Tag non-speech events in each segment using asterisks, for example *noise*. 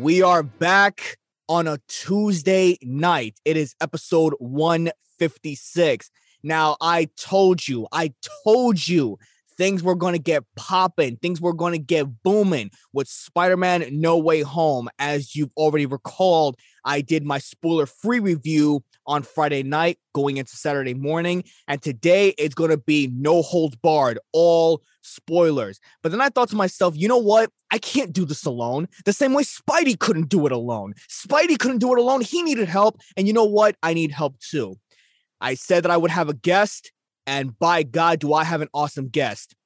We are back on a Tuesday night. It is episode 156. Now, I told you, I told you things were going to get popping, things were going to get booming with Spider Man No Way Home. As you've already recalled, I did my spoiler free review on Friday night going into Saturday morning. And today it's going to be no holds barred, all spoilers. But then I thought to myself, you know what? I can't do this alone. The same way Spidey couldn't do it alone. Spidey couldn't do it alone. He needed help. And you know what? I need help too. I said that I would have a guest. And by God, do I have an awesome guest.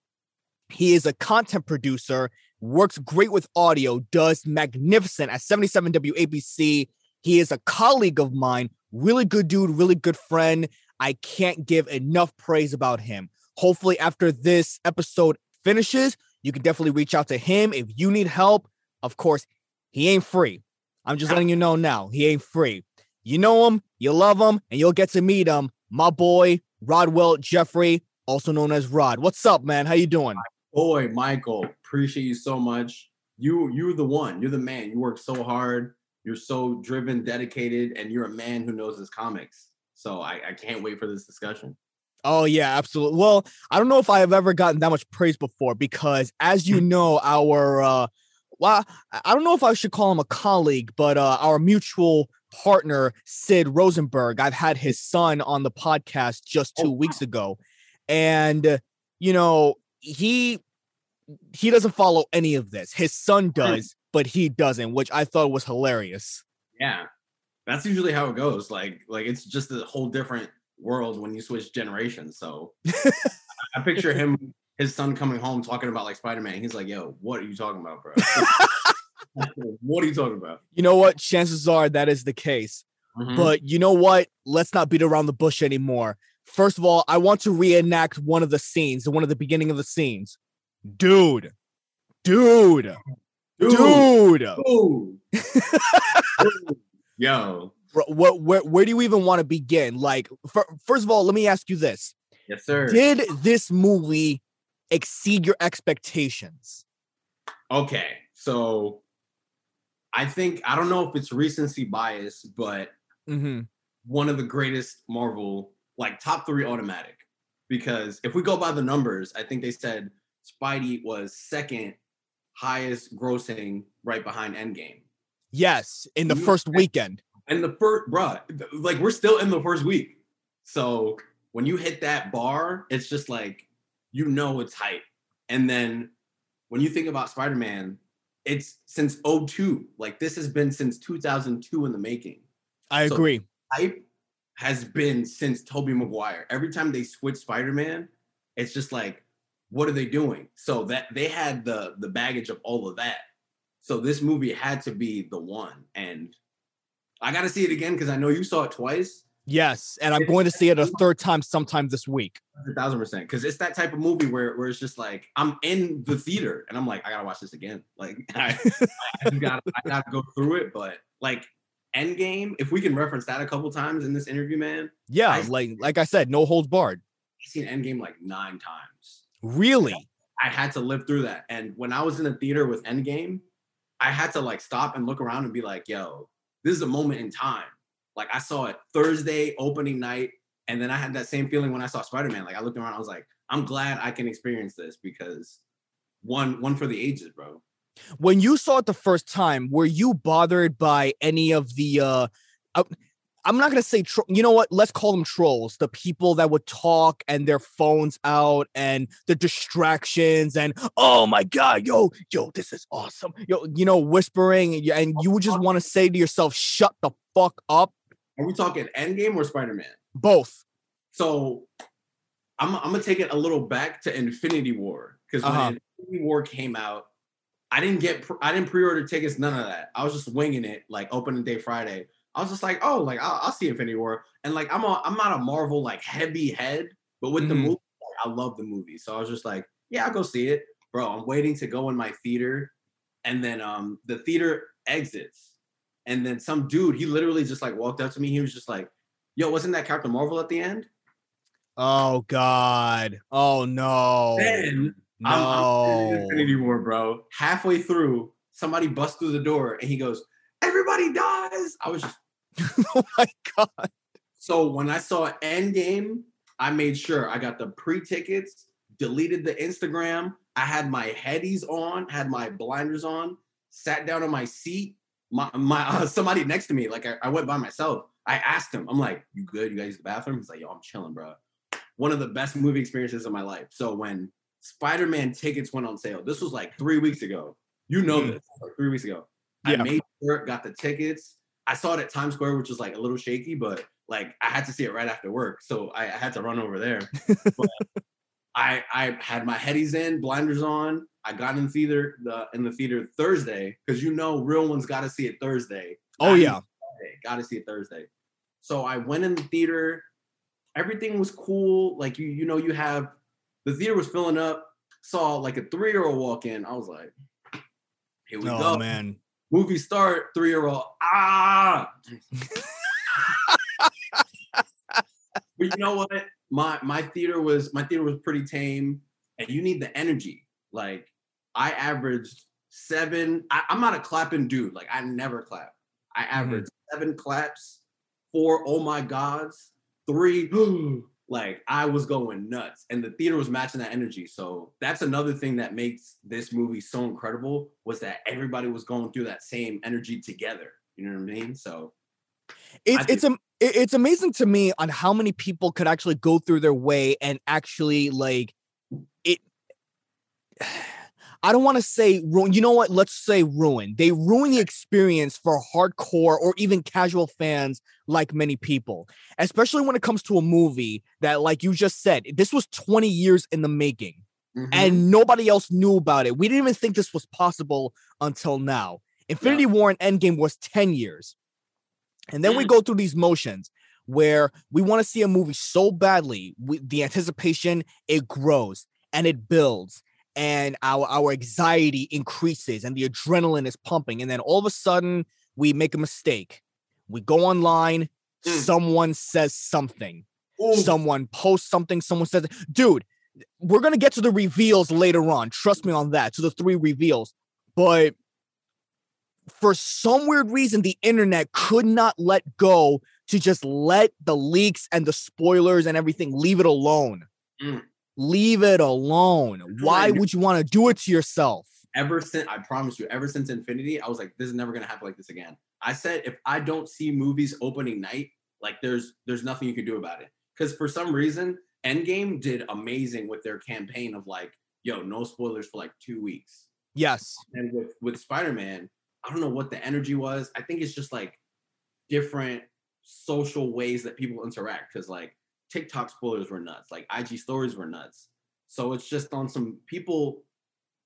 He is a content producer, works great with audio, does magnificent at 77 WABC. He is a colleague of mine, really good dude, really good friend. I can't give enough praise about him. Hopefully, after this episode finishes, you can definitely reach out to him if you need help. Of course, he ain't free. I'm just letting you know now, he ain't free. You know him, you love him, and you'll get to meet him. My boy, Rodwell Jeffrey, also known as Rod. What's up, man? How you doing? Boy, Michael, appreciate you so much. You you're the one. You're the man. You work so hard. You're so driven, dedicated, and you're a man who knows his comics. So I, I can't wait for this discussion. Oh yeah, absolutely. Well, I don't know if I have ever gotten that much praise before because, as you *laughs* know, our uh, well, I don't know if I should call him a colleague, but uh, our mutual partner Sid Rosenberg. I've had his son on the podcast just two Oh, weeks ago, and uh, you know he he doesn't follow any of this. His son does, but he doesn't, which I thought was hilarious. Yeah. That's usually how it goes. Like like it's just a whole different world when you switch generations. So *laughs* I picture him, his son coming home talking about like Spider-Man. He's like, yo, what are you talking about, bro? *laughs* what are you talking about? You know what? Chances are that is the case. Mhm. But you know what? Let's not beat around the bush anymore. First of all, I want to reenact one of the scenes, one of the beginning of the scenes. Dude, dude, dude. Dude. Dude. *laughs* Yo. What, where, where do you even want to begin? Like, fir- first of all, let me ask you this: Yes, sir. Did this movie exceed your expectations? Okay, so I think I don't know if it's recency bias, but Mm-hmm. one of the greatest Marvel, like top three automatic. Because if we go by the numbers, I think they said Spidey was second highest grossing right behind Endgame. Yes, in the first weekend. And the first, bruh, like we're still in the first week. So when you hit that bar, it's just like, you know, it's hype. And then when you think about Spider Man, it's since 02. Like this has been since 2002 in the making. I So- agree. Hype has been since Tobey Maguire. Every time they switch Spider Man, it's just like, what are they doing? So that they had the the baggage of all of that. So this movie had to be the one. And I got to see it again because I know you saw it twice. Yes, and I'm going to see it a third time sometime this week. A thousand percent. Because it's that type of movie where, where it's just like I'm in the theater and I'm like, I gotta watch this again. Like *laughs* I, I gotta I gotta go through it. But like Endgame, if we can reference that a couple times in this interview, man, Yeah, I- like like I said, no holds barred. I've seen Endgame like nine times. Really? I had to live through that. And when I was in the theater with Endgame, I had to like stop and look around and be like, yo, this is a moment in time. Like I saw it Thursday opening night. And then I had that same feeling when I saw Spider-Man. Like I looked around, I was like, I'm glad I can experience this because one, one for the ages, bro. when you saw it the first time, were you bothered by any of the uh uh, I'm not gonna say tro- you know what, let's call them trolls, the people that would talk and their phones out and the distractions and oh my god, yo, yo, this is awesome. Yo, you know, whispering and you- and you would just want to say to yourself, shut the fuck up. Are we talking Endgame or Spider-Man? Both. So I'm, I'm gonna take it a little back to Infinity War because Uh-huh. when Infinity War came out, I didn't get I didn't pre-order tickets, none of that. I was just winging it, like opening day Friday. I was just like, oh, like I'll, I'll see Infinity War, and like I'm a, I'm not a Marvel like heavy head, but with the Mhm. movie, like, I love the movie, so I was just like, yeah, I'll go see it, bro. I'm waiting to go in my theater, and then um the theater exits, and then some dude, he literally just like walked up to me. He was just like, yo, wasn't that Captain Marvel at the end? Oh God. Oh no. Then I'm, I'm no. in Infinity War, bro. Halfway through, somebody busts through the door and he goes, "Everybody dies." I was just *laughs* oh my God. so when I saw Endgame, I made sure I got the pre-tickets, deleted the Instagram. I had my headies on, had my blinders on, sat down on my seat. My my uh, *laughs* somebody next to me, like I, I went by myself. I asked him, I'm like, "You good? You guys use the bathroom?" He's like, "Yo, I'm chilling, bro." One of the best movie experiences of my life. So when Spider-Man tickets went on sale, this was like three weeks ago. You know Mhm. this, like three weeks ago. Yeah. I made sure, got the tickets. I saw it at Times Square, which was like a little shaky, but like I had to see it right after work, so I, I had to run over there. *laughs* But I I had my headies in, blinders on. I got in theater the in the theater Thursday because you know real ones got to see it Thursday. Oh yeah. got to see it Thursday. So I went in the theater. Everything was cool. Like you, you know, you have the theater was filling up. Saw like a three year old walk in. I was like, here we Oh go. man. Movie start. Three year old. Ah. *laughs* but you know what? My my theater was my theater was pretty tame, and you need the energy. Like I averaged seven. I, I'm not a clapping dude. Like I never clap. I averaged seven claps, four oh my gods, three. *gasps* *gasps* *gasps* like I was going nuts, and the theater was matching that energy. So that's another thing that makes this movie so incredible was that everybody was going through that same energy together. You know what I mean? So It's it's it- it's amazing to me on how many people could actually go through their way and actually like it. I don't want to say ruin. You know what? Let's say ruin. They ruin the experience for hardcore or even casual fans like many people, especially when it comes to a movie that, like you just said, this was 20 years in the making mhm. and nobody else knew about it. We didn't even think this was possible until now. Infinity War and Endgame was 10 years. And then we Mm. go through these motions where we want to see a movie so badly, we, the anticipation it grows and it builds and our our anxiety increases and the adrenaline is pumping and then all of a sudden we make a mistake. We go online, Mm. someone says something Ooh, someone posts something, someone says, dude, we're gonna get to the reveals later on. Trust me on that, to the three reveals. But for some weird reason, the internet could not let go to just let the leaks and the spoilers and everything leave it alone. Mm. Leave it alone. Why would you want to do it to yourself? ever since I promise you, ever since Infinity, I was like, this is never gonna happen like this again. I said if I don't see movies opening night, like there's there's nothing you can do about it. Because for some reason, Endgame did amazing with their campaign of like, yo, no spoilers for like two weeks. Yes. And with with Spider-Man, I don't know what the energy was. I think it's just like different social ways that people interact. Because like TikTok spoilers were nuts, like IG stories were nuts. So it's just on some people,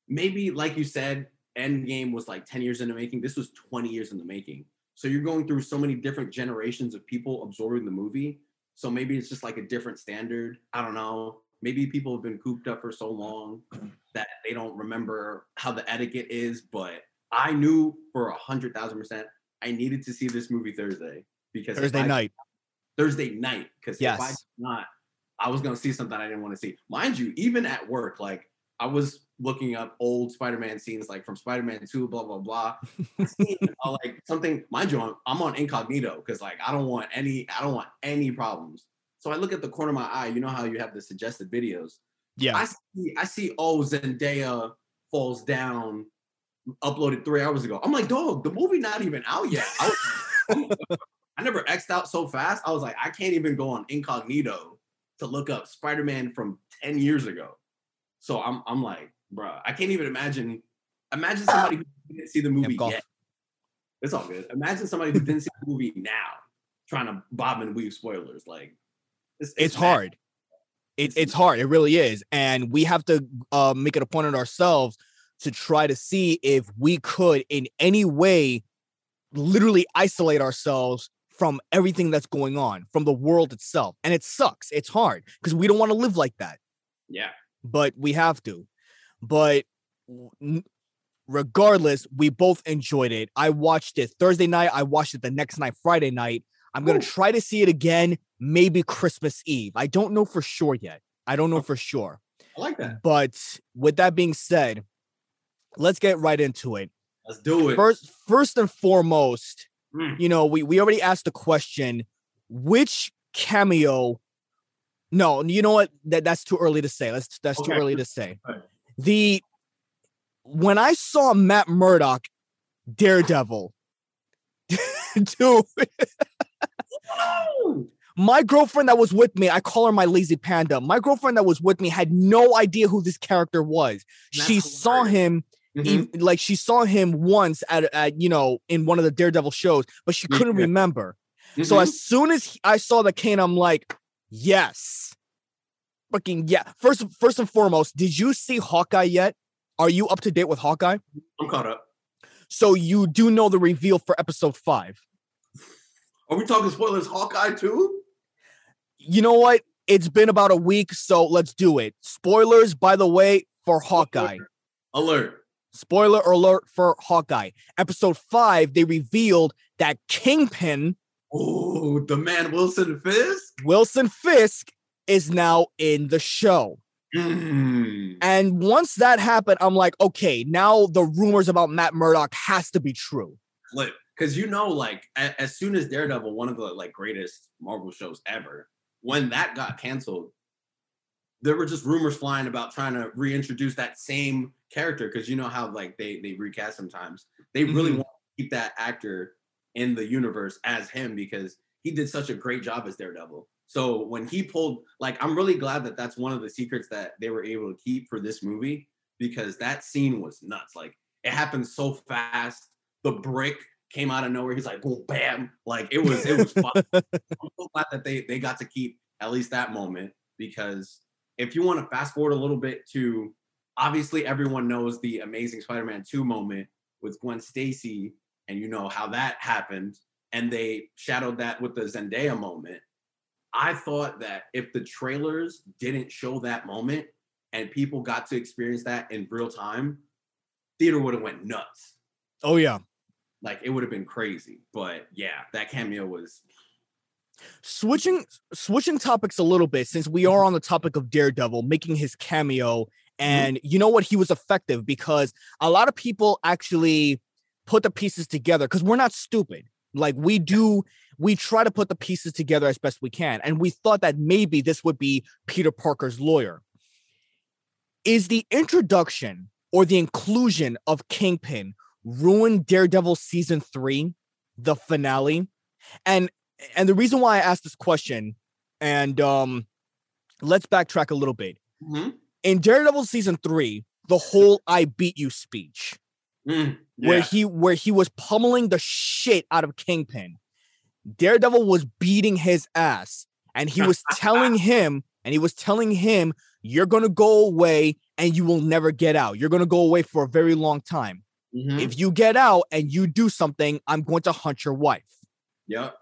maybe like you said, Endgame was like 10 years in the making. This was 20 years in the making. So you're going through so many different generations of people absorbing the movie. So maybe it's just like a different standard. I don't know. Maybe people have been cooped up for so long *clears throat* that they don't remember how the etiquette is. But I knew for a hundred thousand percent I needed to see this movie Thursday because Thursday I- night. Thursday night. Because if I Yes. did not, I was gonna see something I didn't want to see. Mind you, even at work, like I was looking up old Spider-Man scenes, like from Spider-Man 2, blah blah blah. *laughs* Uh, like something, mind you, I'm, I'm on incognito because like I don't want any, I don't want any problems. So I look at the corner of my eye. You know how you have the suggested videos. Yeah. I see, I see, oh, Zendaya falls down, uploaded three hours ago. I'm like, dog, the movie not even out yet. I, never X'd out so fast. I was like, I can't even go on incognito to look up Spider-Man from 10 years ago. So I'm, I'm like, bruh, I can't even imagine. Imagine somebody who didn't see the movie golf. yet. It's all good. Imagine somebody who didn't see the movie now trying to bob and weave spoilers. Like, it's, it's mad. hard. It, It's it's hard. It really is, and we have to uh, make it a point of ourselves to try to see if we could in any way literally isolate ourselves from everything that's going on from the world itself and it sucks it's hard because we don't want to live like that. Yeah. but we have to. But regardless we both enjoyed it. I watched it thursday night i watched it the next night friday night. I'm going to try to see it again maybe christmas eve. I don't know for sure yet. I don't know oh. for sure. I like that. but with that being said let's get right into it. Let's do it. first first and foremost Mm. you know we we already asked the question which cameo no you know what? That that's too early to say. That's that's too early to say. Right. the when i saw matt murdock daredevil *laughs* dude. My girlfriend that was with me i call her my lazy panda. My girlfriend that was with me had no idea who this character was. That's she saw him mhm. ev- like she saw him once at, at you know in one of the daredevil shows but she couldn't Yeah. remember So Mhm. as soon as he- I saw the cane, I'm like, yes, fucking yeah. First, first and foremost, did you see Hawkeye yet? Are you up to date with Hawkeye? I'm caught up. So you do know the reveal for episode five. Are we talking spoilers? Hawkeye too? You know what? It's been about a week, so let's do it. Spoilers, by the way, for Hawkeye. Alert. Spoiler alert for Hawkeye. Episode five, they revealed that Kingpin Oh, the man Wilson Fisk. Wilson Fisk is now in the show. Mm. And once that happened, I'm like, okay, now the rumors about Matt Murdock has to be true. Because you know, like as soon as Daredevil, one of the like greatest Marvel shows ever, when that got canceled, there were just rumors flying about trying to reintroduce that same character. Because you know how like they they recast sometimes. They really Mhm. want to keep that actor in the universe as him because he did such a great job as Daredevil. So when he pulled, like, I'm really glad that that's one of the secrets that they were able to keep for this movie because that scene was nuts. Like, it happened so fast. The brick came out of nowhere. He's like, boom, bam. Like, it was, it was *laughs* fun. I'm so glad that they they got to keep at least that moment because if you want to fast forward a little bit to obviously everyone knows the amazing Spider-Man 2 moment with Gwen Stacy and you know how that happened and they shadowed that with the Zendaya moment. I thought that if the trailers didn't show that moment and people got to experience that in real time, theater would have went nuts. Oh yeah. Like it would have been crazy. But yeah, that cameo was Switching switching topics a little bit since we are mm-hmm. on the topic of Daredevil making his cameo mm-hmm. and you know what he was effective because a lot of people actually put the pieces together because we're not stupid. Like we do we try to put the pieces together as best we can and we thought that maybe this would be Peter Parker's lawyer. Is the introduction or the inclusion of Kingpin ruin Daredevil season 3, the finale? And and the reason why I asked this question, and um, let's backtrack a little bit. Mhm. In Daredevil season three, the whole "I beat you" speech, Mm, where he where he was pummeling the shit out of Kingpin. Daredevil was beating his ass, and he was telling *laughs* him, and he was telling him, "You're gonna go away, and you will never get out. You're gonna go away for a very long time. Mhm. If you get out and you do something, I'm going to hunt your wife." Yep.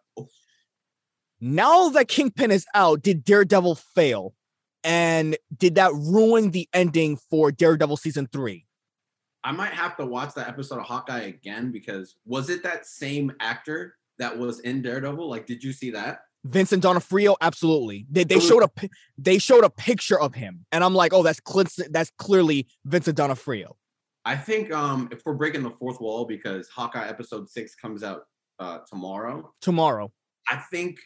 Now that Kingpin is out, did Daredevil fail? And did that ruin the ending for Daredevil season three? I might have to watch that episode of Hawkeye again because was it that same actor that was in Daredevil? Like, did you see that? Vincent D'Onofrio, absolutely. They, they showed a they showed a picture of him, and I'm like, oh, that's cl- that's clearly Vincent D'Onofrio. I think um if we're breaking the fourth wall because Hawkeye episode six comes out uh tomorrow, Tomorrow, I think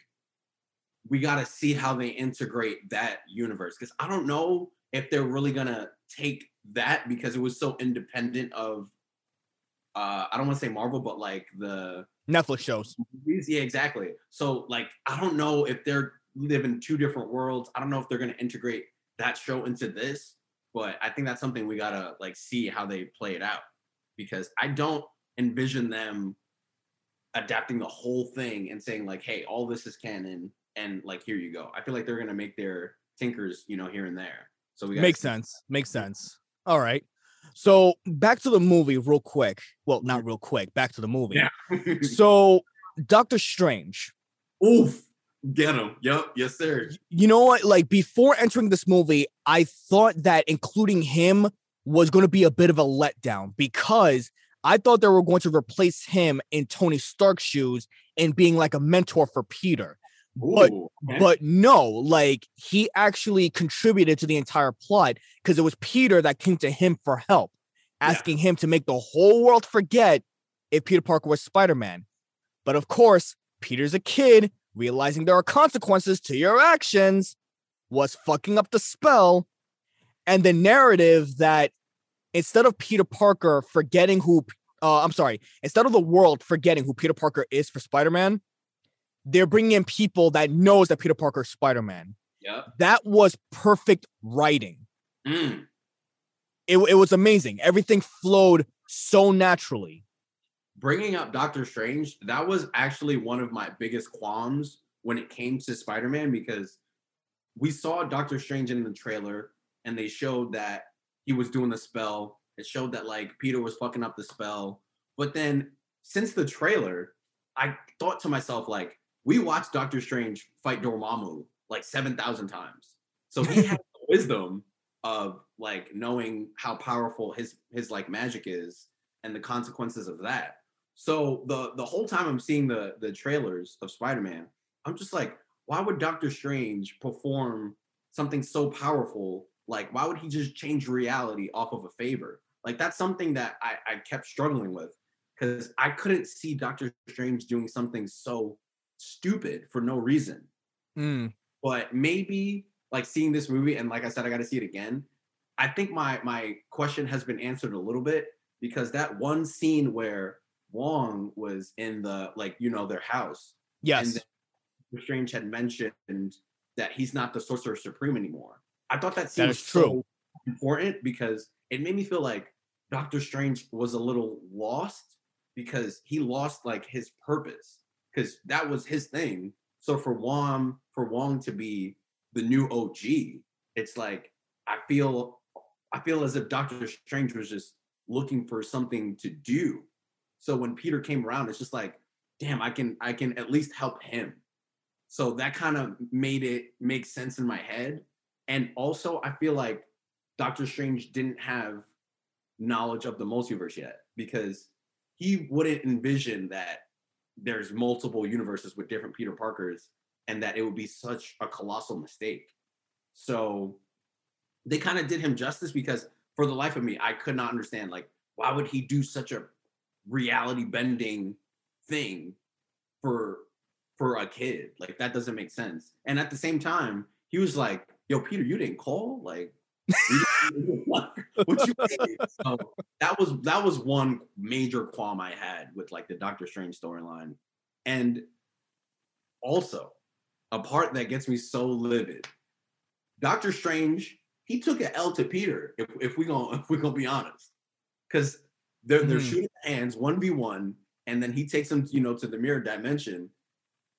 we got to see how they integrate that universe because I don't know if they're really gonna take that because it was so independent of uh I don't want to say Marvel, but like the Netflix shows. movies. Yeah, exactly. So like I don't know if they're live in two different worlds. I don't know if they're gonna integrate that show into this, but I think that's something we gotta like see how they play it out because I don't envision them adapting the whole thing and saying like, hey, all this is canon and like here you go. I feel like they're gonna make their tinkers, you know, here and there. So we Makes sense. Makes sense. All right. So back to the movie, real quick. Well, not real quick. Back to the movie. Yeah. *laughs* So Doctor Strange. Oof. Get him. Yep. Yes, sir. You know what? Like before entering this movie, I thought that including him was going to be a bit of a letdown because I thought they were going to replace him in Tony Stark's shoes and being like a mentor for Peter. But okay. But no, like he actually contributed to the entire plot because it was Peter that came to him for help, Yeah. asking him to make the whole world forget if Peter Parker was Spider Man. But of course, Peter's a kid, realizing there are consequences to your actions, was fucking up the spell. And the narrative that instead of Peter Parker forgetting who, uh, I'm sorry, instead of the world forgetting who Peter Parker is for Spider Man, they're bringing in people that knows that Peter Parker is Spider Man. Yeah, That was perfect writing. Mm. It, it was amazing. Everything flowed so naturally. bringing up Doctor Strange, that was actually one of my biggest qualms when it came to Spider Man because we saw Doctor Strange in the trailer and they showed that he was doing the spell. It showed that like Peter was fucking up the spell. But then since the trailer, I thought to myself, like, we watched Doctor Strange fight Dormammu like 7,000 times. So he has *laughs* the wisdom of like knowing how powerful his his like magic is and the consequences of that. So the the whole time I'm seeing the the trailers of Spider-Man, I'm just like, why would Doctor Strange perform something so powerful? Like, why would he just change reality off of a favor? Like, that's something that I, I kept struggling with because I couldn't see Doctor Strange doing something so stupid for no reason. Mm, But maybe like seeing this movie, and like I said, I got to see it again. I think my my question has been answered a little bit because that one scene where Wong was in the like you know their house yes. and Strange had mentioned that he's not the Sorcerer Supreme anymore. I thought that scene That was true. so important because it made me feel like Doctor Strange was a little lost because he lost like his purpose because that was his thing. So for Wong, for Wong to be the new OG, it's like I feel I feel as if Doctor Strange was just looking for something to do. So when Peter came around, it's just like, damn, I can I can at least help him. So that kind of made it make sense in my head. And also I feel like Doctor Strange didn't have knowledge of the multiverse yet because he wouldn't envision that there's multiple universes with different Peter Parkers and that it would be such a colossal mistake. So they kind of did him justice because for the life of me, I could not understand like why would he do such a reality bending thing for for a kid? Like that doesn't make sense. And at the same time, he was like, "Yo, Peter, you didn't call like." *laughs* what you mean? so that was that was one major qualm I had with like the Doctor Strange storyline, and also a part that gets me so livid. Doctor Strange, he took an L to Peter. If, if we gonna *laughs* if we gonna be honest, because they're they're Mhm. shooting hands one v one, and then he takes them you know to the mirror dimension.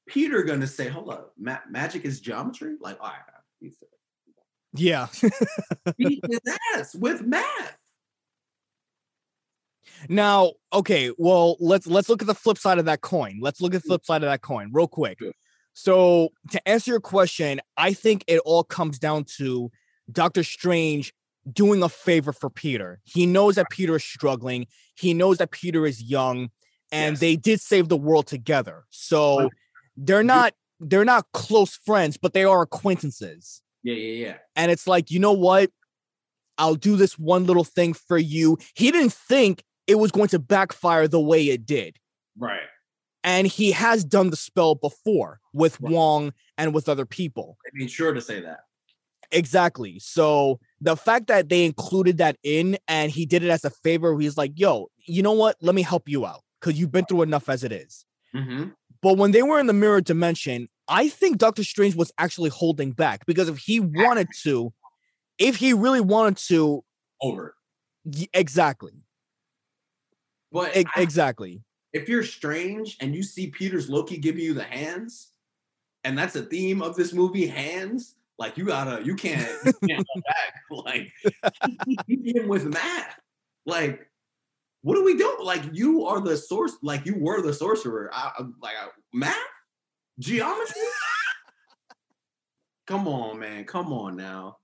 Peter gonna say, "Hold up, ma- magic is geometry." Like, all right, he said, yeah. beat *laughs* his ass with math. now, okay, well, let's let's look at the flip side of that coin. Let's look at the mm. flip side of that coin real quick. So, to answer your question, I think it all comes down to Doctor Strange doing a favor for Peter. He knows that Peter is struggling. He knows that Peter is young and Yes. they did save the world together. So, they're not they're not close friends, but they are acquaintances. Yeah, yeah, yeah. and it's like, you know what? I'll do this one little thing for you. He didn't think it was going to backfire the way it did. Right. And he has done the spell before with Right. Wong and with other people. I made sure to say that. Exactly. So the fact that they included that in and he did it as a favor, he's like, yo, you know what? Let me help you out because you've been through enough as it is. Mm-hmm. But when they were in the mirror dimension, I think Doctor Strange was actually holding back because if he wanted to, if he really wanted to, Over. y- exactly. But E- I- exactly. if you're strange and you see Peter's Loki giving you the hands, and that's a theme of this movie, hands, like you gotta, you can't, you can't go back. *laughs* Like hit him with math. Like, what do we do? Like, you are the source. Like, you were the sorcerer. I, I- like I- math, geometry. Come on, man. Come on now.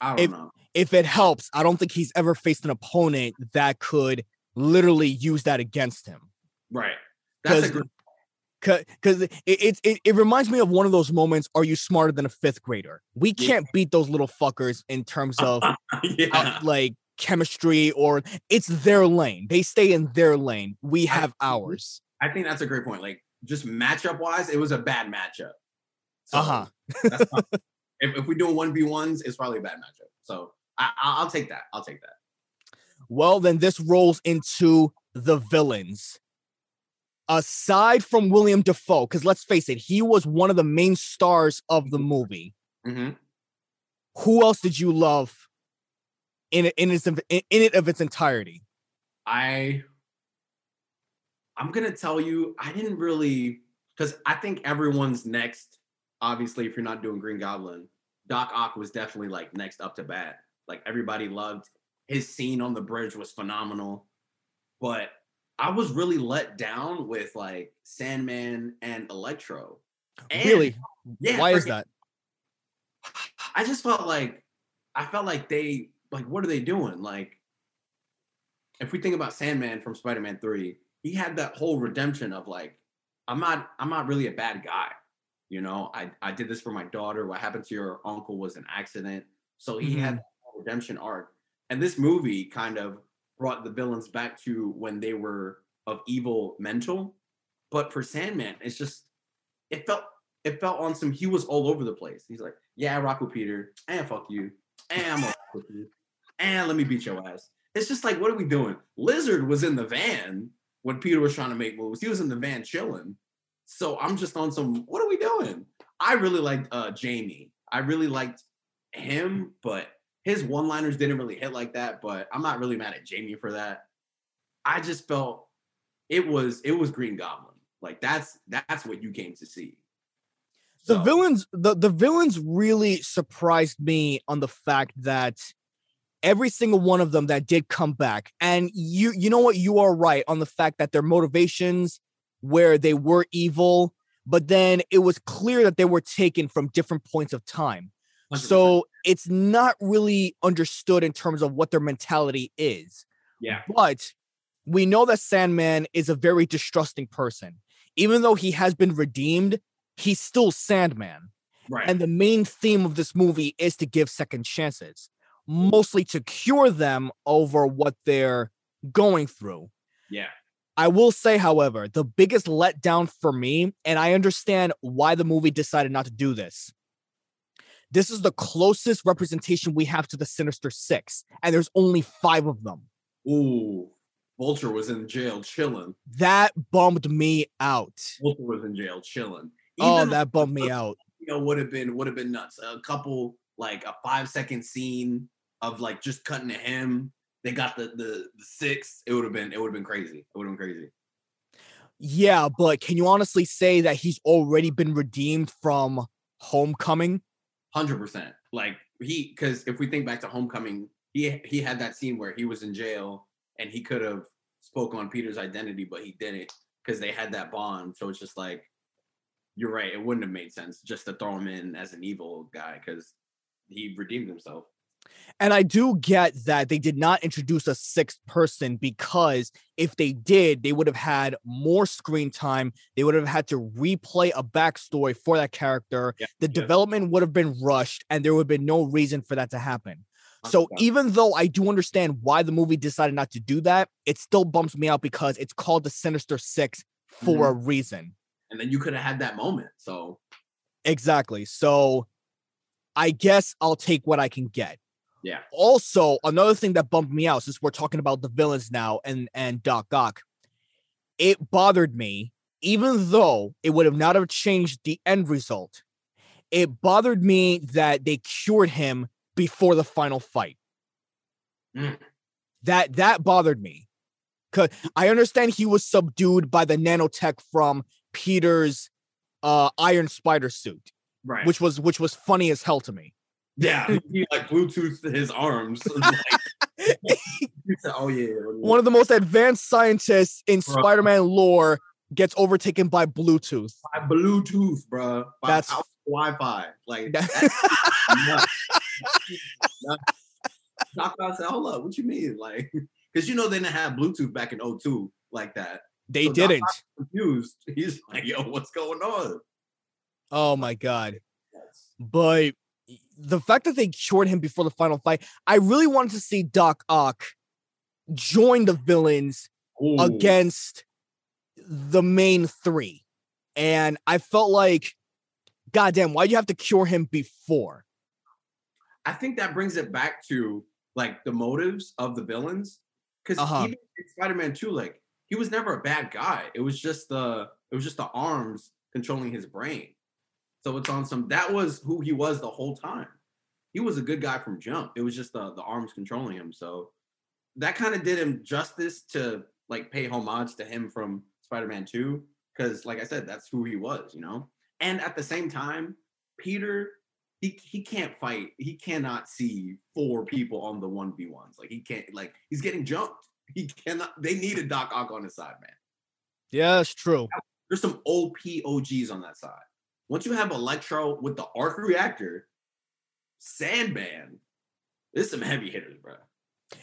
I don't If- know. If it helps, I don't think he's ever faced an opponent that could literally use that against him. Right. That's a good. because it, it, it it reminds me of one of those moments. Are you smarter than a fifth grader? We can't beat those little fuckers in terms *laughs* of yeah. uh, like chemistry or it's their lane. They stay in their lane. We I- have ours. I think that's a great point. Like, just matchup wise, it was a bad matchup. So Uh huh. *laughs* if, if we do one v ones, it's probably a bad matchup. So I, I'll take that. I'll take that. Well, then this rolls into the villains. Aside from William Dafoe, because let's face it, he was one of the main stars of the movie. Mhm. Who else did you love in in its in it of its entirety? I I'm gonna tell you, I didn't really because I think everyone's next. Obviously, if you're not doing Green Goblin, Doc Ock was definitely like next up to bat. Like everybody loved his scene on the bridge was phenomenal, but I was really let down with like Sandman and Electro. And- really? Yeah. Why is that? *sighs* I just felt like I felt like they like what are they doing? Like if we think about Sandman from Spider-Man 3, he had that whole redemption of like I'm not I'm not really a bad guy. You know, I I did this for my daughter. What happened to your uncle was an accident. So he had mm-hmm. that whole redemption arc. And this movie kind of brought the villains back to when they were of evil mental. But for Sandman, it's just it felt it felt on some he was all over the place. He's like, yeah, I rock with Peter, and fuck you, and I'm with you, and let me beat your ass. It's just like, what are we doing? Lizard was in the van when Peter was trying to make moves. He was in the van chilling. So I'm just on some, what are we doing? I really liked uh Jamie. I really liked him, but his one-liners didn't really hit like that. But I'm not really mad at Jamie for that. I just felt it was it was Green Goblin. Like that's that's what you came to see. the villains the, the villains really surprised me on the fact that every single one of them that did come back and you you know what you are right on the fact that their motivations where they were evil but then it was clear that they were taken from different points of time 100%. so it's not really understood in terms of what their mentality is yeah, but we know that Sandman is a very distrusting person. Even though he has been redeemed, he's still Sandman. right. And the main theme of this movie is to give second chances, mostly to cure them over what they're going through. yeah, I will say, however, the biggest letdown for me, and I understand why the movie decided not to do this. This is the closest representation we have to the Sinister Six, and there's only five of them. Ooh, Vulture was in jail chilling. That bummed me out. Vulture was in jail chilling. oh, that bummed me *laughs* out. you know would have been would have been nuts. A couple like a five second scene of like just cutting to him. They got the the the six. It would have been it would have been crazy. It would have been crazy. Yeah, but can you honestly say that he's already been redeemed from Homecoming? Hundred percent. Like he because if we think back to Homecoming, he he had that scene where he was in jail and he could have spoke on Peter's identity, but he didn't because they had that bond. So it's just like you're right. It wouldn't have made sense just to throw him in as an evil guy because he redeemed himself. And I do get that they did not introduce a sixth person because if they did, they would have had more screen time. They would have had to replay a backstory for that character. Yeah, The yeah. development would have been rushed, and there would have been no reason for that to happen. So even though I do understand why the movie decided not to do that, it still bumps me out because it's called the Sinister Six for a mm-hmm. reason. and then you could have had that moment. So Exactly. So I guess I'll take what I can get. Yeah. Also, another thing that bumped me out, since we're talking about the villains now and and Doc Ock, it bothered me, even though it would have not have changed the end result. It bothered me that they cured him before the final fight. Mm. That that bothered me. Cause I understand he was subdued by the nanotech from Peter's uh iron spider suit right, which was which was funny as hell to me. Yeah, *laughs* he like Bluetooth his arms. like, *laughs* oh yeah. One of the most advanced scientists in Bro. Spider-Man lore gets overtaken by Bluetooth. by Bluetooth, bro. By That's- Wi-Fi. Like *laughs* That- that's nuts. Nuts. Doc Ock said, "Hold up, what you mean?" Like, because you know they didn't have Bluetooth back in 02 like that. they So didn't. Confused. He's like, "Yo, what's going on?" Oh my god. But the fact that they cured him before the final fight, I really wanted to see Doc Ock join the villains Ooh. against the main three. And I felt like, goddamn, why do you have to cure him before? I think that brings it back to like the motives of the villains. Because Uh-huh. even in Spider-Man 2, like he was never a bad guy. It was just the it was just the arms controlling his brain. So it's on some that was who he was the whole time. He was a good guy from jump. It was just the the arms controlling him. So that kind of did him justice to like pay homage to him from Spider-Man 2. Because like I said, that's who he was, you know? And at the same time, Peter he he can't fight. He cannot see four people on the one v ones. Like he can't. Like he's getting jumped. He cannot. They need a Doc Ock on his side, man. Yeah, it's true. There's some OP OGs on that side. Once you have Electro with the arc reactor, Sandman, there's some heavy hitters, bro.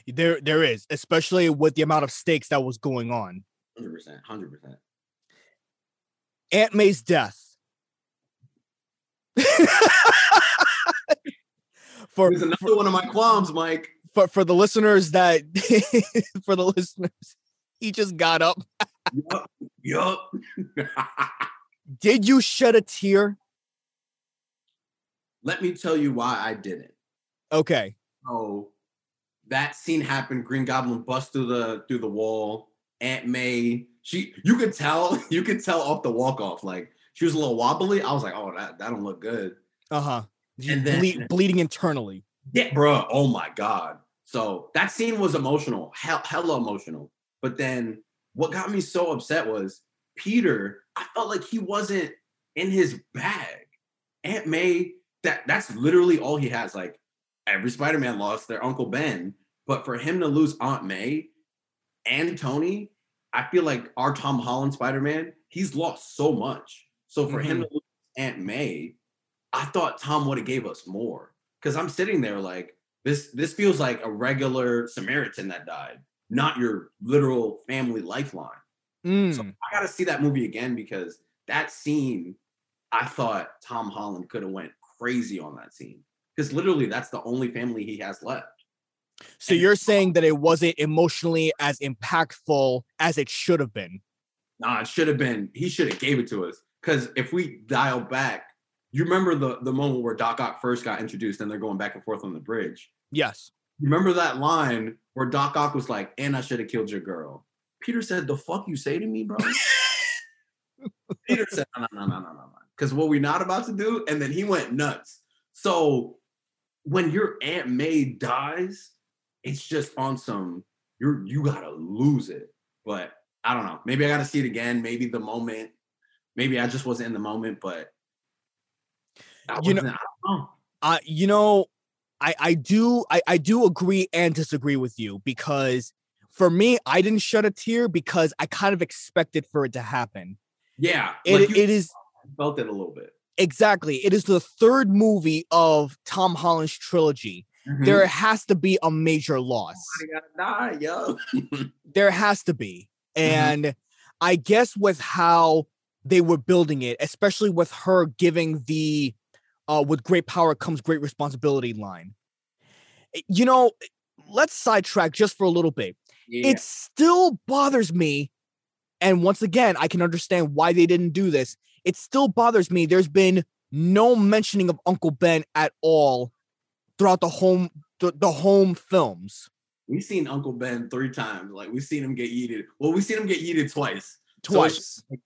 There, there is, especially with the amount of stakes that was going on. Hundred percent, hundred percent. Aunt May's death. *laughs* for, There's another one of my qualms, Mike. for for the listeners that *laughs* for the listeners, he just got up. yup, yup. *laughs* Did you shed a tear? Let me tell you why I didn't. Okay. So that scene happened. Green Goblin bust through the through the wall. Aunt May, she you could tell, *laughs* you could tell off the walk off. Like she was a little wobbly. I was like, oh, that, that don't look good. Uh-huh. And then- Ble- bleeding internally. Yeah, bro. Oh my god. So that scene was emotional, hell, hella emotional. But then what got me so upset was Peter. I felt like he wasn't in his bag. Aunt May, that that's literally all he has. Like every Spider-Man lost their Uncle Ben, but for him to lose Aunt May and Tony, I feel like our Tom Holland Spider-Man, he's lost so much. So for him mm-hmm. to lose Aunt May, I thought Tom would have gave us more. Cause I'm sitting there like this, this feels like a regular Samaritan that died, not your literal family lifeline. Mm. So I gotta see that movie again because that scene, I thought Tom Holland could have went crazy on that scene. Because literally that's the only family he has left. So you're saying that it wasn't emotionally as impactful as it should have been. Nah, it should have been, he should have gave it to us. Cause if we dial back, you remember the, the moment where Doc Ock first got introduced and they're going back and forth on the bridge. Yes. Remember that line where Doc Ock was like, and I should have killed your girl. Peter said, the fuck you say to me, bro? *laughs* Peter said, no, no, no, no, no, no. Because what we're not about to do, and then he went nuts. So when your Aunt May dies, it's just on some, you're you gotta lose it. But I don't know. Maybe I gotta see it again. Maybe the moment, maybe I just wasn't in the moment, but I You know- know. Uh, you know, I I do I, I do agree and disagree with you because for me, I didn't shed a tear because I kind of expected for it to happen. Yeah. It like you it is felt it a little bit. exactly it is the third movie of Tom Holland's trilogy. Mm-hmm. There has to be a major loss. Die, yo. *laughs* there has to be Mhm. and i guess with how they were building it especially with her giving the uh with great power comes great responsibility line Eh, you know let's sidetrack just for a little bit Yeah. it still bothers me and once again i can understand why they didn't do this it still bothers me there's been no mentioning of uncle ben at all throughout the home the, the home films We've seen Uncle Ben three times. Like we've seen him get yeeted. Well, we've seen him get yeeted twice. So it's- twice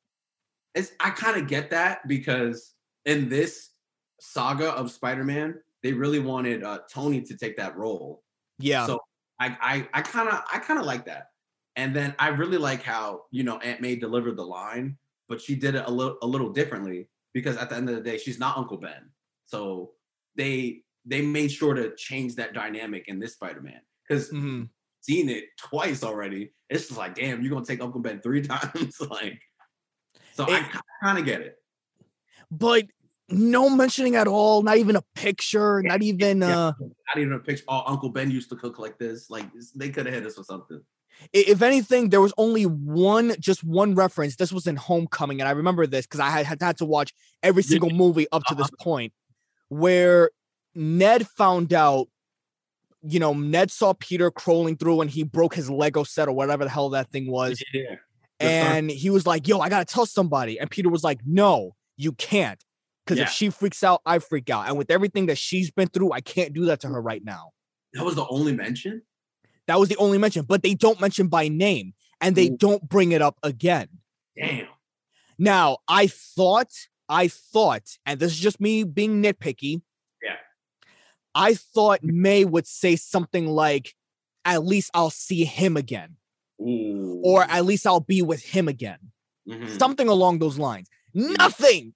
It's I kind of get that because in this saga of Spider-Man, they really wanted uh, Tony to take that role. yeah So I I I kind of I kind of like that. And then I really like how you know Aunt May delivered the line, but she did it a little a little differently because at the end of the day, she's not Uncle Ben. So they they made sure to change that dynamic in this Spider-Man because Mhm. seen it twice already. It's just like, damn, you're gonna take Uncle Ben three *laughs* times, *laughs* like. So I kind of get it. But no mentioning at all, not even a picture, not even Yeah. uh Not even a picture. Oh, Uncle Ben used to cook like this. Like they could have hit us with something. if anything, there was only one, just one reference. This was in Homecoming, and I remember this because I had, had had to watch every single movie up to this point, where Ned found out. You know, Ned saw Peter crawling through, and he broke his Lego set or whatever the hell that thing was, Yeah. And he was like, "Yo, I gotta tell somebody," and Peter was like, "No, you can't." Because Yeah. if she freaks out, I freak out. And with everything that she's been through, I can't do that to her right now. that was the only mention. That was the only mention, but they don't mention by name and they Ooh. don't bring it up again. Damn. Now, I thought, I thought, and this is just me being nitpicky. Yeah. I thought May would say something like, at least I'll see him again, Ooh. or at least I'll be with him again. Mhm. Something along those lines. Nothing.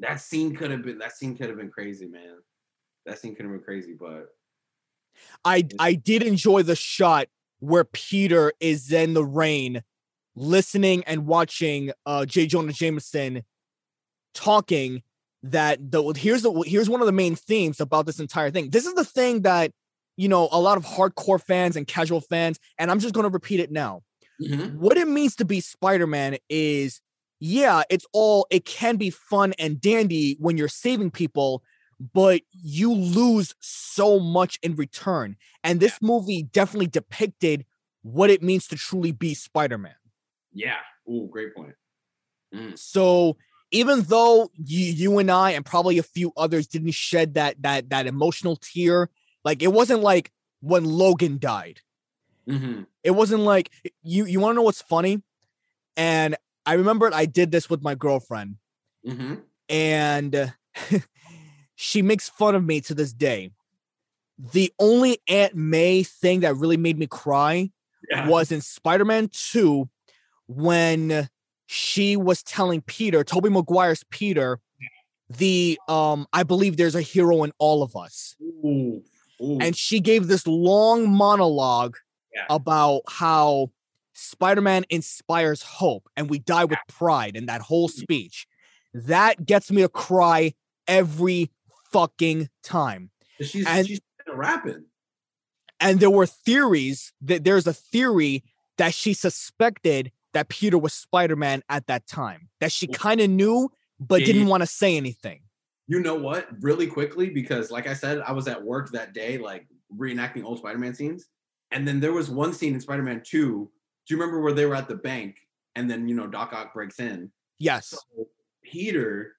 That scene could have been. That scene could have been crazy, man. That scene could have been crazy, but I I did enjoy the shot where Peter is in the rain, listening and watching uh J. Jonah Jameson talking. That the here's the here's one of the main themes about this entire thing. This is the thing that you know a lot of hardcore fans and casual fans, and I'm just going to repeat it now. Mhm. What it means to be Spider-Man is, yeah, it's all it can be fun and dandy when you're saving people, but you lose so much in return. And this movie definitely depicted what it means to truly be Spider-Man. yeah. Ooh, great point. Mm. So even though you, you and I and probably a few others didn't shed that that that emotional tear, like it wasn't like when Logan died. Mhm. It wasn't like you you want to know what's funny? And I remembered I did this with my girlfriend Mhm. and *laughs* she makes fun of me to this day. The only Aunt May thing that really made me cry Yeah. was in Spider-Man 2 when she was telling Peter, Tobey Maguire's Peter, the um I believe there's a hero in all of us. Ooh. Ooh. And she gave this long monologue Yeah. about how Spider-Man inspires hope and we die with pride in that whole speech. That gets me to cry every fucking time. she's and- she's rapping. and there were theories that there's a theory that she suspected that Peter was Spider-Man at that time. That she kind of knew but Yeah, didn't yeah. want to say anything. You know what? Really quickly, because like I said, I was at work that day, like reenacting old Spider-Man scenes. And then there was one scene in Spider-Man 2. Do you remember where they were at the bank? And then, you know, Doc Ock breaks in. Yes. So Peter,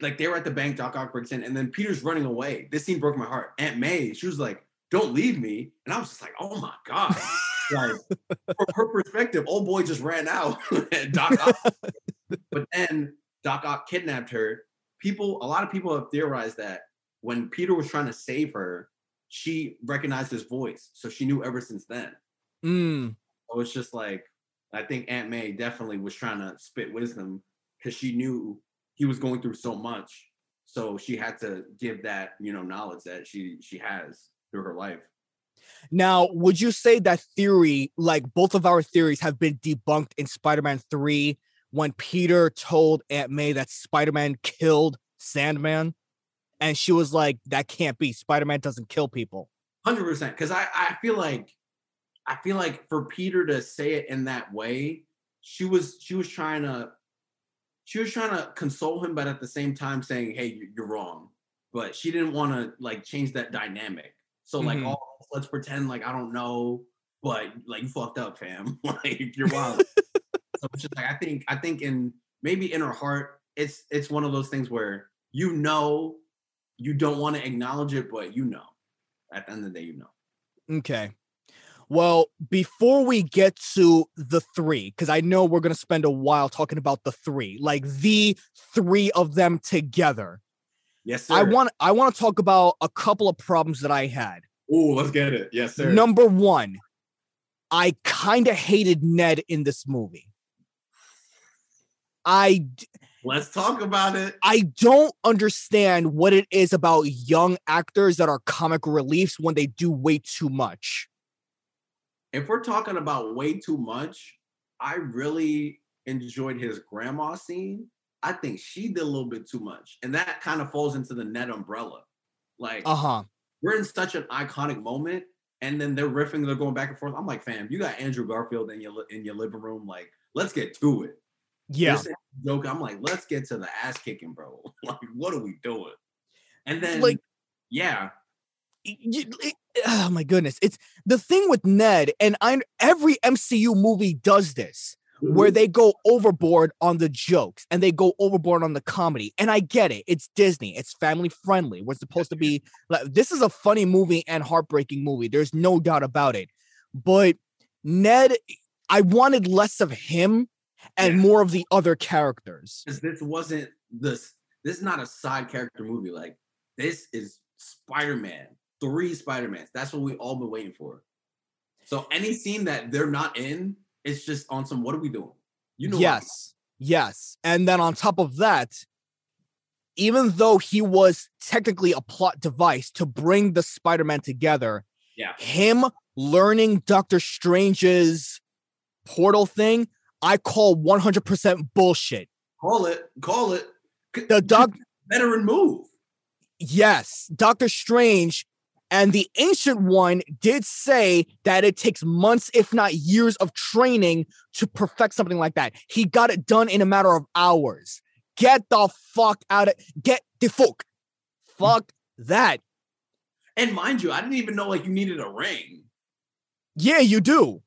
like they were at the bank, Doc Ock breaks in, and then Peter's running away. This scene broke my heart. Aunt May, she was like, Don't leave me. And I was just like, Oh my God. like *laughs* from her perspective, old boy just ran out. *laughs* Doc Ock. *laughs* but then Doc Ock kidnapped her. People, a lot of people have theorized that when Peter was trying to save her, she recognized his voice. So she knew ever since then. Mm, So it's just like I think Aunt May definitely was trying to spit wisdom because she knew he was going through so much. So she had to give that, you know, knowledge that she she has through her life. Now, would you say that theory, like both of our theories, have been debunked in Spider-Man 3 when Peter told Aunt May that Spider-Man killed Sandman? And she was like, that can't be. Spider-Man doesn't kill people. Hundred percent. Because I I feel like I feel like for Peter to say it in that way, she was she was trying to she was trying to console him, but at the same time saying, "Hey, you- you're wrong." But she didn't want to like change that dynamic. So like, Mhm. oh, let's pretend like I don't know, but like you fucked up, fam. *laughs* like you're wild. *laughs* so it's just like I think I think in maybe in her heart, it's it's one of those things where you know you don't want to acknowledge it, but you know at the end of the day, you know. Okay. Well, before we get to the three, because I know we're gonna spend a while talking about the three, like the three of them together. Yes, sir. I want I want to talk about a couple of problems that I had. Oh, let's get it. Yes, sir. Number one, I kind of hated Ned in this movie. I Let's talk about it. I don't understand what it is about young actors that are comic reliefs when they do way too much. If we're talking about way too much, I really enjoyed his grandma scene. I think she did a little bit too much, and that kind of falls into the net umbrella. Like, Uh huh. we're in such an iconic moment, and then they're riffing, they're going back and forth. I'm like, fam, you got Andrew Garfield in your in your living room. Like, let's get to it. Yeah. Joke. I'm like, let's get to the ass kicking, bro. *laughs* like, what are we doing? And then, Like- yeah, it- oh my goodness it's the thing with ned and i every mcu movie does this where Mm-hmm. they go overboard on the jokes and they go overboard on the comedy and i get it it's disney it's family friendly we're supposed to be like this is a funny movie and heartbreaking movie there's no doubt about it but ned i wanted less of him and Yeah. more of the other characters this, this wasn't this. This is not a side character movie. Like, this is Spider-Man. Three Spider-Mans. That's what we all been waiting for. So any scene that they're not in, it's just on some. What are we doing? You know. what yes yes and then on top of that even though he was technically a plot device to bring the spider-man together Yeah. him learning doctor strange's portal thing i call 100% bullshit Call it. Call it. the doc veteran move. yes doctor strange and the ancient one did say that it takes months if not years of training to perfect something like that. He got it done in a matter of hours. Get the fuck out of get the fuck fuck that. And mind you, I didn't even know like you needed a ring. yeah you do.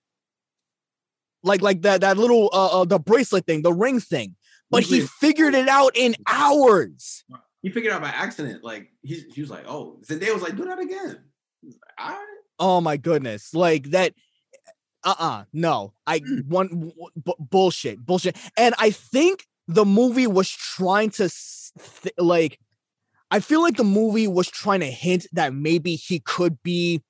Like like that that little uh, uh the bracelet thing the ring thing. But he figured it out in hours He figured it out by accident. Like he, he was like, "Oh." Zendaya was like, "Do that again." Like, All right. Oh my goodness. Like that uh-uh. No. I Mm. one bu- bullshit. Bullshit. And I think the movie was trying to th- like I feel like the movie was trying to hint that maybe he could be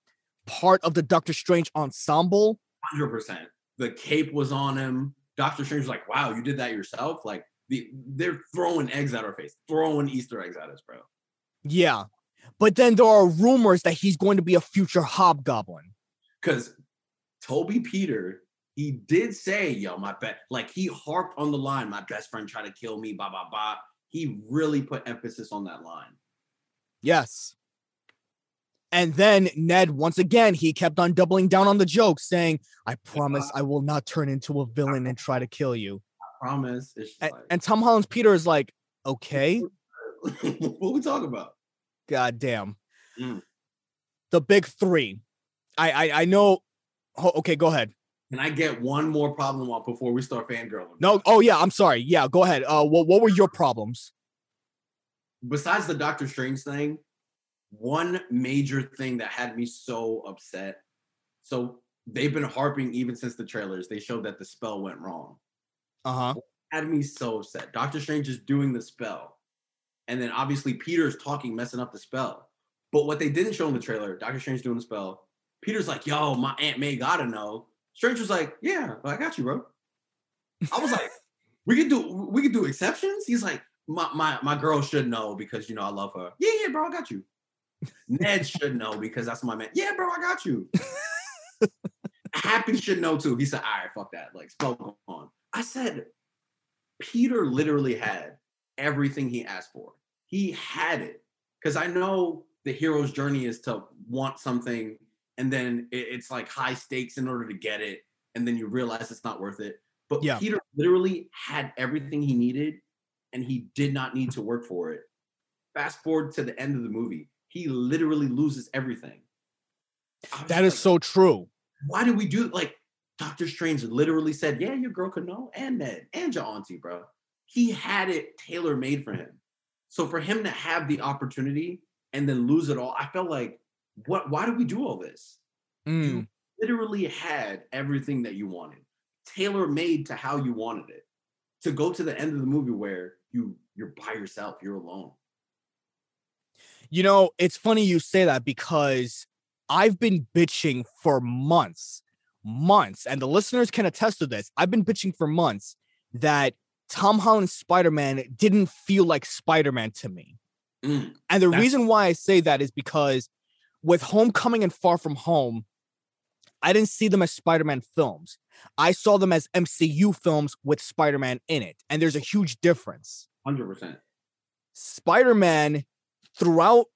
part of the Doctor Strange ensemble. Hundred percent. The cape was on him. Doctor Strange was like, "Wow, you did that yourself." Like the they're throwing eggs at our face, throwing Easter eggs at us, bro. Yeah. But then there are rumors that he's going to be a future hobgoblin. Because Tobey Peter, he did say, "Yo, my bet." Like he harped on the line, "My best friend tried to kill me." Blah blah blah. He really put emphasis on that line. Yes. And then Ned, once again, he kept on doubling down on the joke, saying, I promise I will not turn into a villain and try to kill you. Promise. And, like, and Tom Holland's Peter is like, okay, *laughs* what we talking about? god damn. Mm. The big three. I I, I know. okay, go ahead. Can I get one more problem up before we start fangirling? No, oh yeah, I'm sorry. Yeah, go ahead. Uh what, what were your problems? Besides the Doctor Strange thing, one major thing that had me so upset. So they've been harping even since the trailers. They showed that the spell went wrong. Uh-huh. Had me so upset. Doctor Strange is doing the spell. And then obviously Peter's talking, messing up the spell. But what they didn't show in the trailer, Doctor Strange doing the spell. Peter's like, yo, my Aunt May gotta know. Strange was like, yeah, I got you, bro. I was like, *laughs* we could do we could do exceptions. He's like, my my my girl should know because you know I love her. Yeah, yeah, bro, I got you. Ned should know because that's my man. Yeah, bro, I got you. *laughs* Happy should know too. He said, all right, fuck that. Like, spell on. I said, Peter literally had everything he asked for. He had it. Because I know the hero's journey is to want something and then it's like high stakes in order to get it. And then you realize it's not worth it. But Yeah. Peter literally had everything he needed and he did not need to work for it. Fast forward to the end of the movie, he literally loses everything. That is like, so true. why did we do like Doctor Strange literally said, Yeah, your girl could know, and Ned, and your auntie, bro. He had it tailor made for him. So for him to have the opportunity and then lose it all, I felt like, what why did we do all this? Mm. Literally had everything that you wanted, tailor made to how you wanted it. To go to the end of the movie where you you're by yourself, you're alone. You know, it's funny you say that because I've been bitching for months, months, and the listeners can attest to this. I've been bitching for months that Tom Holland's Spider Man didn't feel like Spider Man to me. Mm, And the reason why I say that is because with Homecoming and Far From Home, I didn't see them as Spider-Man films. I saw them as MCU films with Spider-Man in it. And there's a huge difference. 100%. Spider-Man throughout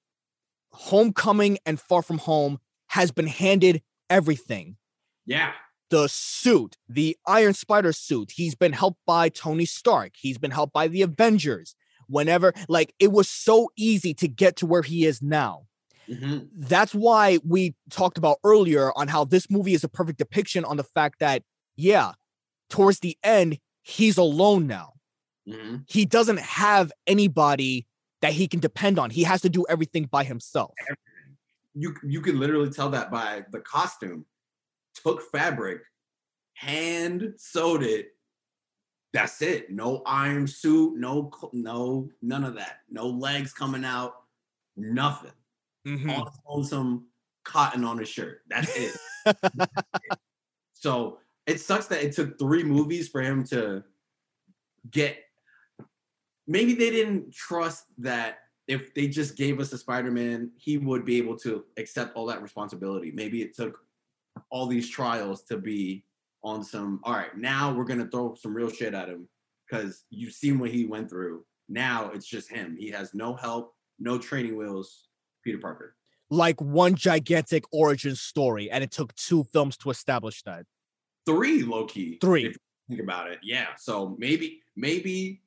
Homecoming and Far From Home has been handed everything. Yeah. The suit, the Iron Spider suit, he's been helped by Tony Stark. He's been helped by the Avengers. Whenever, like, it was so easy to get to where he is now. Mhm. That's why we talked about earlier on how this movie is a perfect depiction on the fact that, yeah, towards the end, he's alone now. Mhm. He doesn't have anybody that he can depend on. He has to do everything by himself. You you can literally tell that by the costume. Took fabric, hand sewed it. That's it. No iron suit, no no none of that. No legs coming out, nothing. Mhm. on, some cotton on his shirt. That's it. *laughs* so it sucks that it took three movies for him to get. Maybe they didn't trust that if they just gave us a Spider-Man, he would be able to accept all that responsibility. Maybe it took all these trials to be on some. All right, now we're gonna throw some real shit at him because you've seen what he went through. Now it's just him. He has no help, no training wheels. Peter Parker. Like one gigantic origin story, and it took two films to establish that. three low key. Three. If you think about it. Yeah. So maybe maybe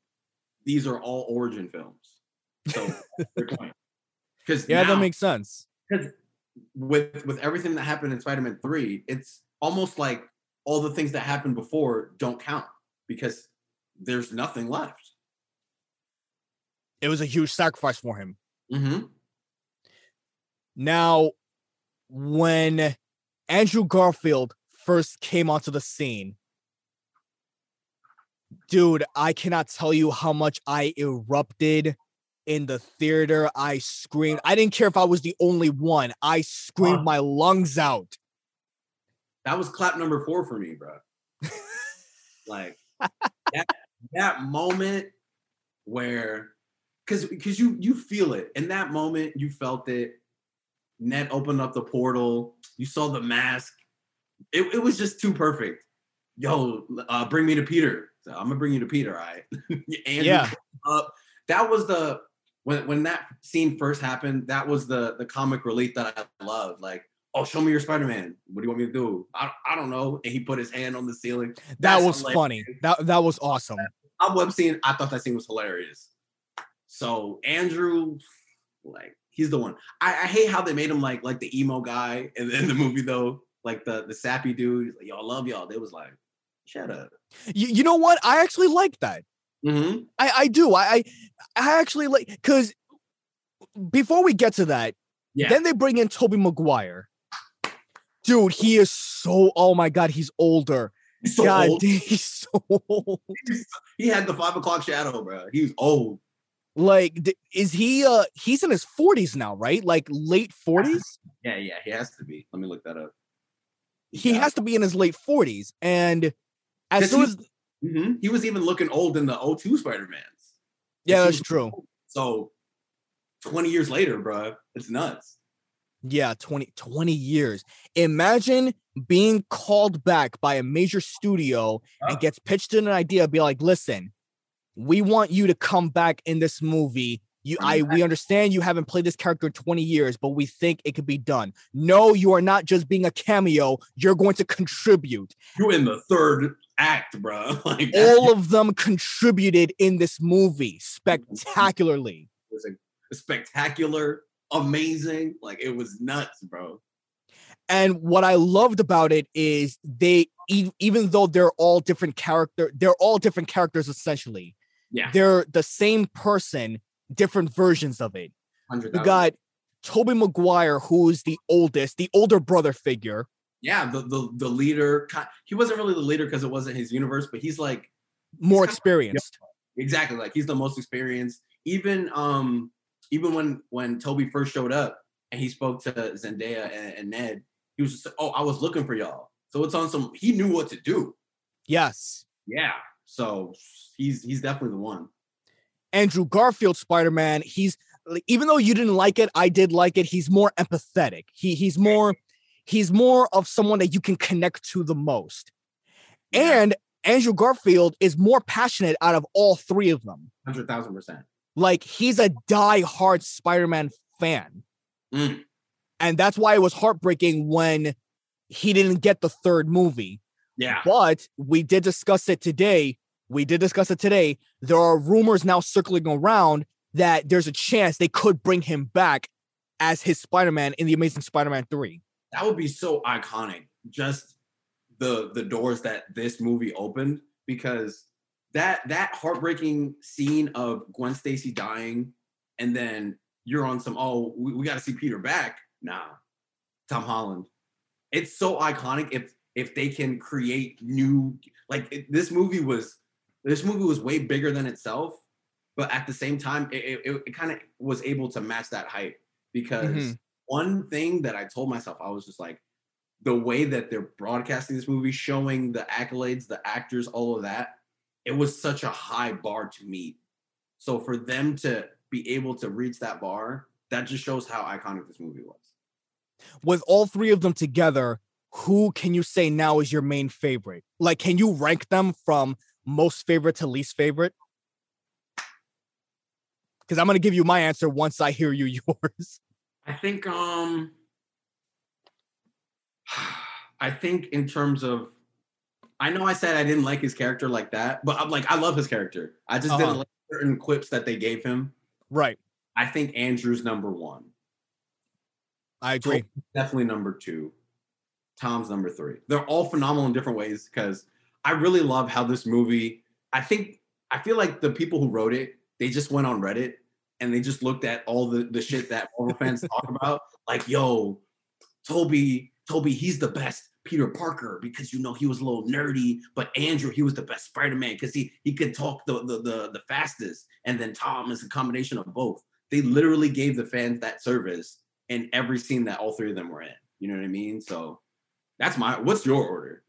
these are all origin films. So. *laughs* Because Yeah, that makes sense. because with with everything that happened in Spider-Man 3, it's almost like all the things that happened before don't count because there's nothing left. It was a huge sacrifice for him. Mm-hmm. Now, when Andrew Garfield first came onto the scene, dude, I cannot tell you how much I erupted in the theater. I screamed. I didn't care if I was the only one. I screamed Wow. my lungs out. That was clap number four for me, bro. like that, that moment where because because you you feel it in that moment you felt it ned opened up the portal you saw the mask it, it was just too perfect yo uh bring me to peter so i'm gonna bring you to peter all right *laughs* Andrew Yeah. up that was the when when that scene first happened that was the the comic relief that i loved like oh show me your spider-man what do you want me to do i, I don't know and he put his hand on the ceiling That That's was hilarious. funny. That that was awesome. I web scene, I thought that scene was hilarious. So Andrew, like, he's the one. I, I hate how they made him like like the emo guy *laughs* in, in the movie though, like the the sappy dude. Like, y'all love y'all. They was like, shut up. You, you know what? I actually like that. Mm-hmm. I, I do. I, I actually like because before we get to that, Yeah. then they bring in Tobey Maguire. Dude, he is so oh my god, he's older. He's so god, old. *laughs* he's so old. He had the five o'clock shadow, bro. He was old. Like, is he uh he's in his 40s now, right? Like late 40s? Yeah, yeah, he has to be. Let me look that up. He Yeah. has to be in his late 40s. And as Does soon he- as Mhm. He was even looking old in the O2 Spider-Mans. Yeah, He that's true. old. So 20 years later, bro, it's nuts. Yeah, 20, 20 years. Imagine being called back by a major studio Yeah. and gets pitched in an idea, be like, listen, we want you to come back in this movie. You I we understand you haven't played this character in 20 years, but we think it could be done. No, you are not just being a cameo, you're going to contribute. You're in the third act, bro. *laughs* Like All of them contributed in this movie spectacularly. It was a spectacular, amazing. Like it was nuts, bro. And what I loved about it is they even though they're all different character, they're all different characters essentially. Yeah. They're the same person, different versions of it. We got Tobey Maguire, who's the oldest, the older brother figure. Yeah, the the the leader. He wasn't really the leader because it wasn't his universe, but he's like more kinda- experienced. exactly like he's the most experienced. Even um even when when Tobey first showed up and he spoke to Zendaya and, and Ned, he was just oh I was looking for y'all. So it's on some. He knew what to do. Yes. Yeah. So he's he's definitely the one. Andrew Garfield Spider-Man, he's even though you didn't like it, I did like it. He's more empathetic. He he's more he's more of someone that you can connect to the most. And Andrew Garfield is more passionate out of all three of them. Hundred thousand percent. Like he's a die-hard Spider-Man fan. Mm. And that's why it was heartbreaking when he didn't get the third movie. Yeah. But we did discuss it today. We did discuss it today. There are rumors now circling around that there's a chance they could bring him back as his Spider-Man in the Amazing Spider-Man 3. That would be so iconic just the the doors that this movie opened because that that heartbreaking scene of gwen stacy dying and then you're on some oh we, we got to see peter back nah tom holland it's so iconic if if they can create new like it, this movie was this movie was way bigger than itself but at the same time it, it, it kind of was able to match that hype because Mhm. One thing that I told myself, I was just like, the way that they're broadcasting this movie, showing the accolades, the actors, all of that, it was such a high bar to meet. So for them to be able to reach that bar, that just shows how iconic this movie was. With all three of them together, who can you say now is your main favorite? Like, can you rank them from most favorite to least favorite? Because I'm gonna give you my answer once I hear you *laughs* yours. I think um I think in terms of I know I said I didn't like his character like that, but I'm like I love his character. I just Uh-huh. didn't like certain quips that they gave him. Right. I think Andrew's number one. I agree. Definitely number two. Tom's number three. They're all phenomenal in different ways because I really love how this movie. I think I feel like the people who wrote it, they just went on Reddit and they just looked at all the the shit that Marvel *laughs* fans talk about. Like, yo, Tobey, Tobey, he's the best Peter Parker because you know he was a little nerdy, but Andrew, he was the best Spider-Man because he he could talk the, the the the fastest, and then Tom is a combination of both. They literally gave the fans that service in every scene that all three of them were in. You know what I mean? So that's my. What's your order?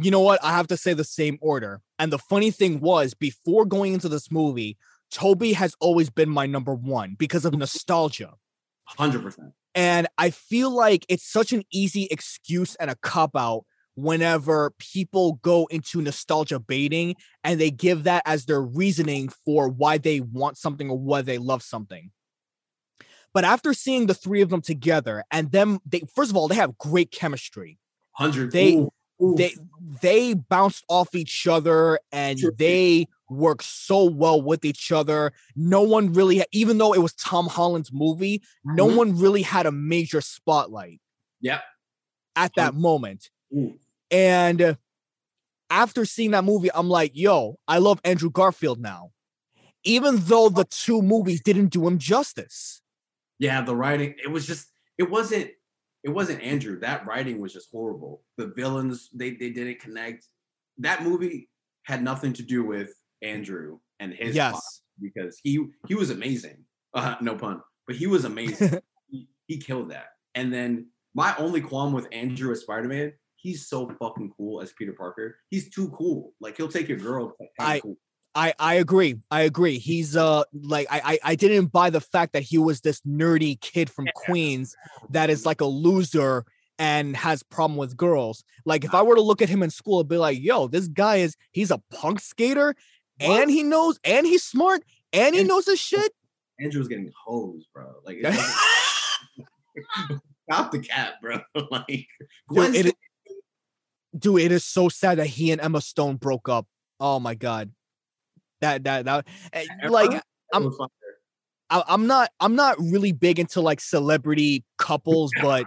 you know what? I have to say the same order. And the funny thing was, before going into this movie, Tobey has always been my number one because of nostalgia. Hundred percent. And I feel like it's such an easy excuse and a cop out whenever people go into nostalgia baiting and they give that as their reasoning for why they want something or why they love something. But after seeing the three of them together and them, they first of all, they have great chemistry Hundred. They- they they bounced off each other and True. they work so well with each other. No one really, even though it was Tom Holland's movie, no Mhm. one really had a major spotlight. Yeah, At that moment, Ooh. and after seeing that movie, I'm like, yo, I love Andrew Garfield now, even though the two movies didn't do him justice. Yeah, the writing. It was just. It wasn't. It wasn't Andrew. That writing was just horrible. The villains. They they didn't connect. That movie had nothing to do with Andrew and his yes, because he he was amazing. Uh, no pun, but he was amazing. *laughs* he, he killed that. And then my only qualm with Andrew as Spider Man, he's so fucking cool as Peter Parker. He's too cool. Like he'll take your girl. I- cool. I I agree. I agree. He's uh like I I, I didn't buy the fact that he was this nerdy kid from Queens that is like a loser and has problem with girls. Like if I were to look at him in school, I'd be like, yo, this guy is he's a punk skater What? and he knows and he's smart and he And- knows his shit. *laughs* Andrew's getting hosed, bro. Like *laughs* *laughs* stop the cat, bro. like Dude, it, Stacy- dude, it is so sad that he and Emma Stone broke up. Oh my god. That that that eh, like I'm- I'm not I'm not really big into like celebrity couples, but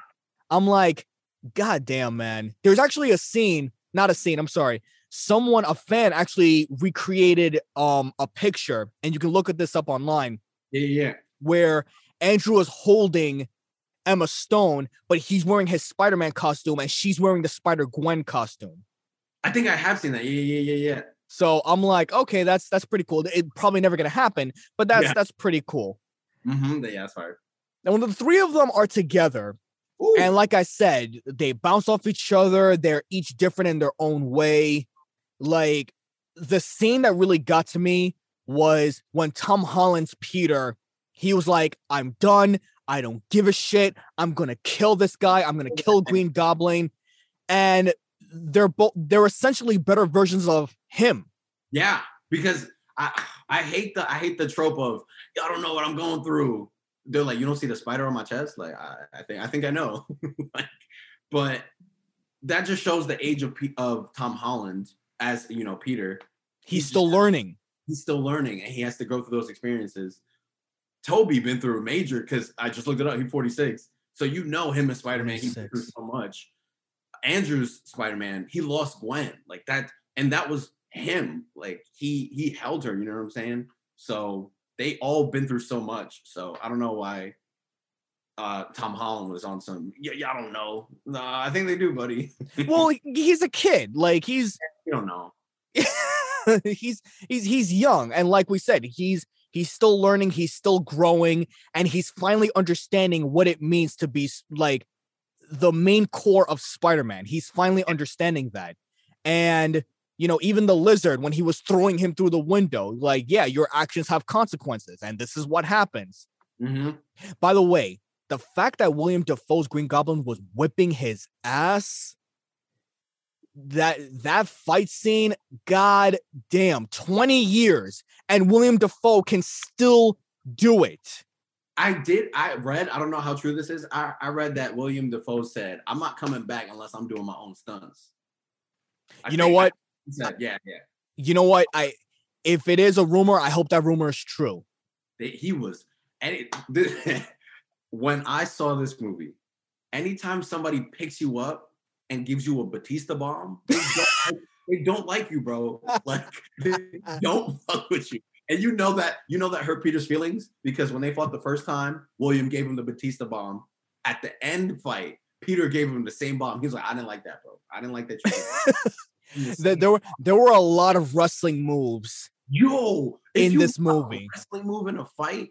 I'm like, God damn, man. There's actually a scene, not a scene, I'm sorry. Someone, a fan actually recreated um a picture, and you can look at this up online, yeah, yeah, yeah. where Andrew is holding Emma Stone, but he's wearing his Spider-Man costume and she's wearing the Spider-Gwen costume. I think I have seen that. Yeah, yeah, yeah, yeah. So I'm like, okay, that's that's pretty cool. It probably never gonna happen, but that's Yeah. that's pretty cool. Mm-hmm. Yeah, that's fire. And when the three of them are together, Ooh. And like I said, they bounce off each other. They're each different in their own way. Like the scene that really got to me was when Tom Holland's Peter, he was like, I'm done. I don't give a shit. I'm gonna kill this guy. I'm gonna *laughs* kill Green Goblin. And they're both they're essentially better versions of him. Yeah, because I I hate the I hate the trope of y'all don't know what I'm going through. They're like, you don't see the spider on my chest. Like I, I think I think I know. *laughs* like, but that just shows the age of P- of Tom Holland as you know Peter. He's He's still just- learning. He's still learning and he has to go through those experiences. Tobey been through a major because I just looked it up. He's 46. So you know him as Spider-Man. He's through so much. Andrew's Spider-Man, he lost Gwen. Like that, and that was him. Like he he held her, you know what I'm saying? So they all been through so much. So I don't know why uh Tom Holland was on some yeah, y'all don't know. Nah, I think they do, buddy. *laughs* Well, he's a kid. Like he's you don't know. *laughs* he's he's he's young and like we said he's he's still learning he's still growing and he's finally understanding what it means to be like the main core of spider-man he's finally understanding that and you know even the lizard when he was throwing him through the window like yeah your actions have consequences and this is what happens hmm by the way the fact that william dafoe's green goblin was whipping his ass that that fight scene god damn 20 years and william dafoe can still do it I did. I read. I don't know how true this is. I, I read that William Dafoe said, "I'm not coming back unless I'm doing my own stunts." I you know what yeah, yeah. you know what i if it is a rumor i hope that rumor is true He was, and it, this, *laughs* when I saw this movie, anytime somebody picks you up and gives you a Batista bomb, they don't, *laughs* like, they don't like you, bro. Like they don't *laughs* fuck with you. And you know that you know that hurt Peter's feelings because when they fought the first time, William gave him the Batista bomb. At the end fight, Peter gave him the same bomb. He was like, "I didn't like that, bro. I didn't like that." You did that." there, were there were a lot of wrestling moves Yo, in you this movie. wrestling move in a fight,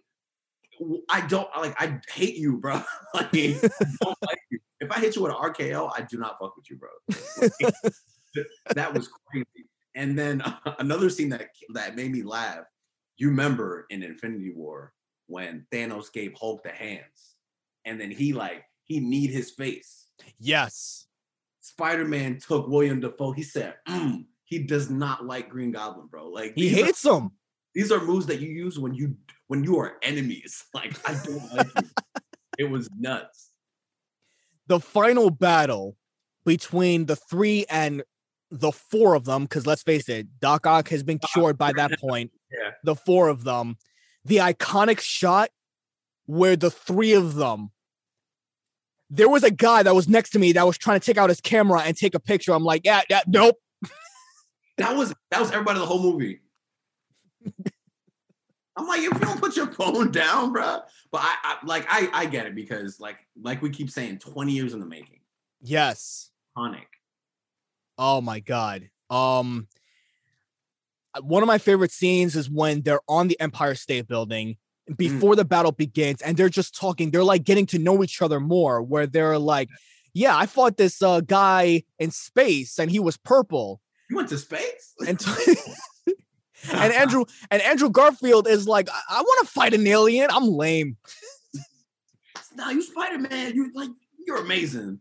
I don't like. I hate you, bro. *laughs* like, *laughs* I don't like you. If I hit you with an RKO, I do not fuck with you, bro. Like, *laughs* that was crazy. And then another scene that that made me laugh. You remember in Infinity War when Thanos gave Hulk the hands, and then he like he kneed his face. yes Spider-Man took William Dafoe. He said, "Mm, he does not like Green Goblin, bro. Like he these are- hates him these are moves that you use when you when you are enemies. *laughs* Like I don't like you. *laughs* It was nuts. the final battle between the three and the four of them, because let's face it, Doc Ock has been cured by that *laughs* point. Yeah. The four of them, the iconic shot where the three of them. There was a guy that was next to me that was trying to take out his camera and take a picture. I'm like, yeah, yeah, nope. *laughs* That was that was everybody the whole movie. *laughs* I'm like, if you don't put your phone down, bro. But I, I like I I get it because like like we keep saying, 20 years in the making. Yes. Iconic. Oh my god. Um one of my favorite scenes is when they're on the Empire State Building before the battle begins and they're just talking. They're like getting to know each other more where they're like, "Yeah, I fought this uh guy in space and he was purple." You went to space? And t- *laughs* and Andrew and Andrew Garfield is like, "I, I want to fight an alien. I'm lame." no, you Spider-Man. You like you're amazing.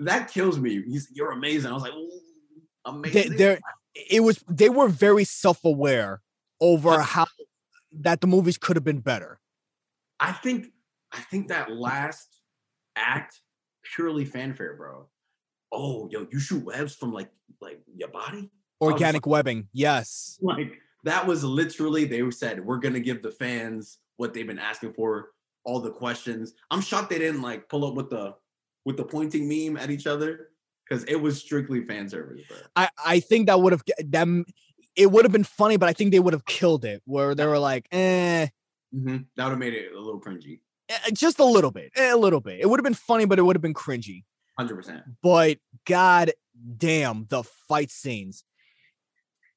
That kills me. He's, you're amazing. I was like, "Ooh, amazing. they're it was they were very self-aware over how that the movies could have been better. I think I think that last act purely fanfare, bro. Oh, yo, you shoot webs from like like your body? Organic webbing. Yes. Like that was literally they said we're gonna give the fans what they've been asking for, all the questions. I'm shocked they didn't like pull up with the with the pointing meme at each other because it was strictly fan service, bro. I, I think that would have them it would have been funny, but I think they would have killed it where they were like, eh, Mhm. That would have made it a little cringy. eh, just a little bit, eh, a little bit. It would have been funny, but it would have been cringy. Hundred percent. But god damn, the fight scenes.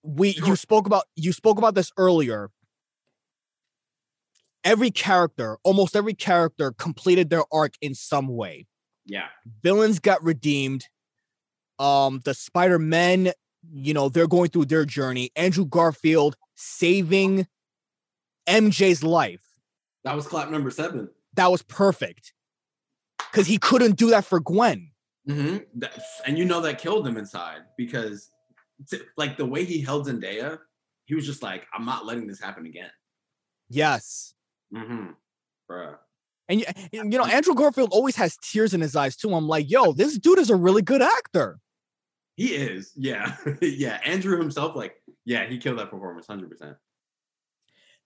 We you spoke about you spoke about this earlier. Every character, almost every character completed their arc in some way. Yeah. villains got redeemed. Um, the Spider Men, you know, they're going through their journey. Andrew Garfield saving MJ's life. That was clap number seven. that was perfect. Cause he couldn't do that for Gwen. hmm and you know that killed him inside because, like the way he held Zendaya, he was just like, "I'm not letting this happen again." Yes. Mm-hmm. Bruh. And and, you know, Andrew Garfield always has tears in his eyes too. I'm like, yo, this dude is a really good actor. He is, yeah, *laughs* yeah. Andrew himself, like, yeah, he killed that performance, hundred percent.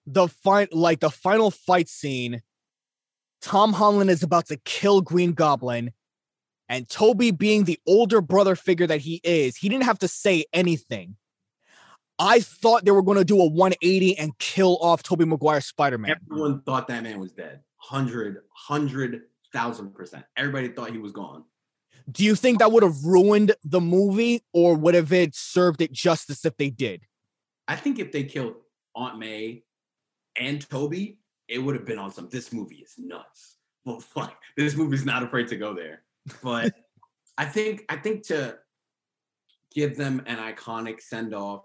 The fight, like the final fight scene, Tom Holland is about to kill Green Goblin, and Tobey, being the older brother figure that he is, he didn't have to say anything. I thought they were going to do a 180 and kill off Tobey Maguire Spider Man. Everyone thought that man was dead, hundred, hundred thousand percent. Everybody thought he was gone. Do you think that would have ruined the movie, or would have it served it justice if they did? I think if they killed Aunt May and Tobey, it would have been on some. This movie is nuts. *laughs* Well, fuck, this movie's not afraid to go there. But *laughs* I think I think to give them an iconic send off,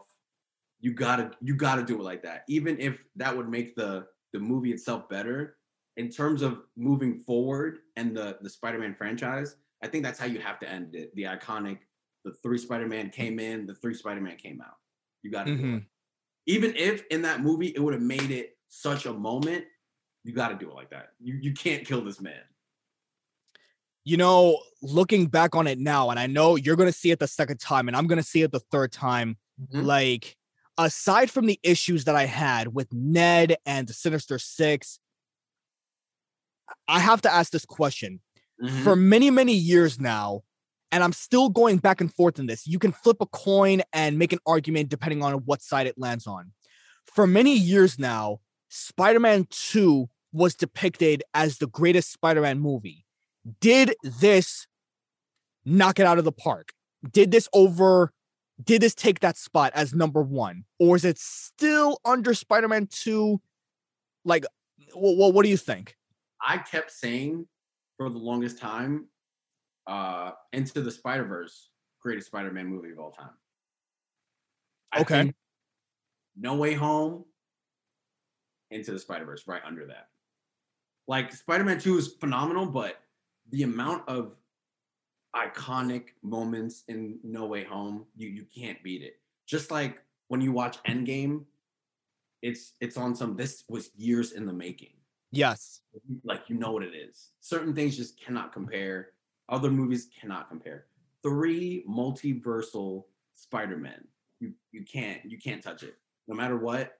you gotta you gotta do it like that. Even if that would make the the movie itself better in terms of moving forward and the the Spider-Man franchise. I think that's how you have to end it. The iconic, the three Spider-Man came in, the three Spider-Man came out. You got to do it Mhm. even if in that movie it would have made it such a moment, you got to do it like that. You you can't kill this man. you know, looking back on it now, and I know you're gonna see it the second time, and I'm gonna see it the third time. Mhm. Like, aside from the issues that I had with Ned and the Sinister Six, I have to ask this question. Mhm. For many, many years now, and I'm still going back and forth in this. You can flip a coin and make an argument depending on what side it lands on. For many years now, Spider Man 2 was depicted as the greatest Spider Man movie. Did this knock it out of the park? Did this over? Did this take that spot as number one? Or is it still under Spider Man 2? Like, what, what do you think? I kept saying for the longest time, uh, Into the Spider Verse, greatest Spider-Man movie of all time. I Okay. No Way Home, Into the Spider Verse, right under that. Like Spider-Man Two is phenomenal, but the amount of iconic moments in No Way Home, you you can't beat it. Just like when you watch Endgame, it's it's on some. This was years in the making Yes. like you know what it is. Certain things just cannot compare. Other movies cannot compare. Three multiversal Spider-Man. You you can't you can't touch it. No matter what,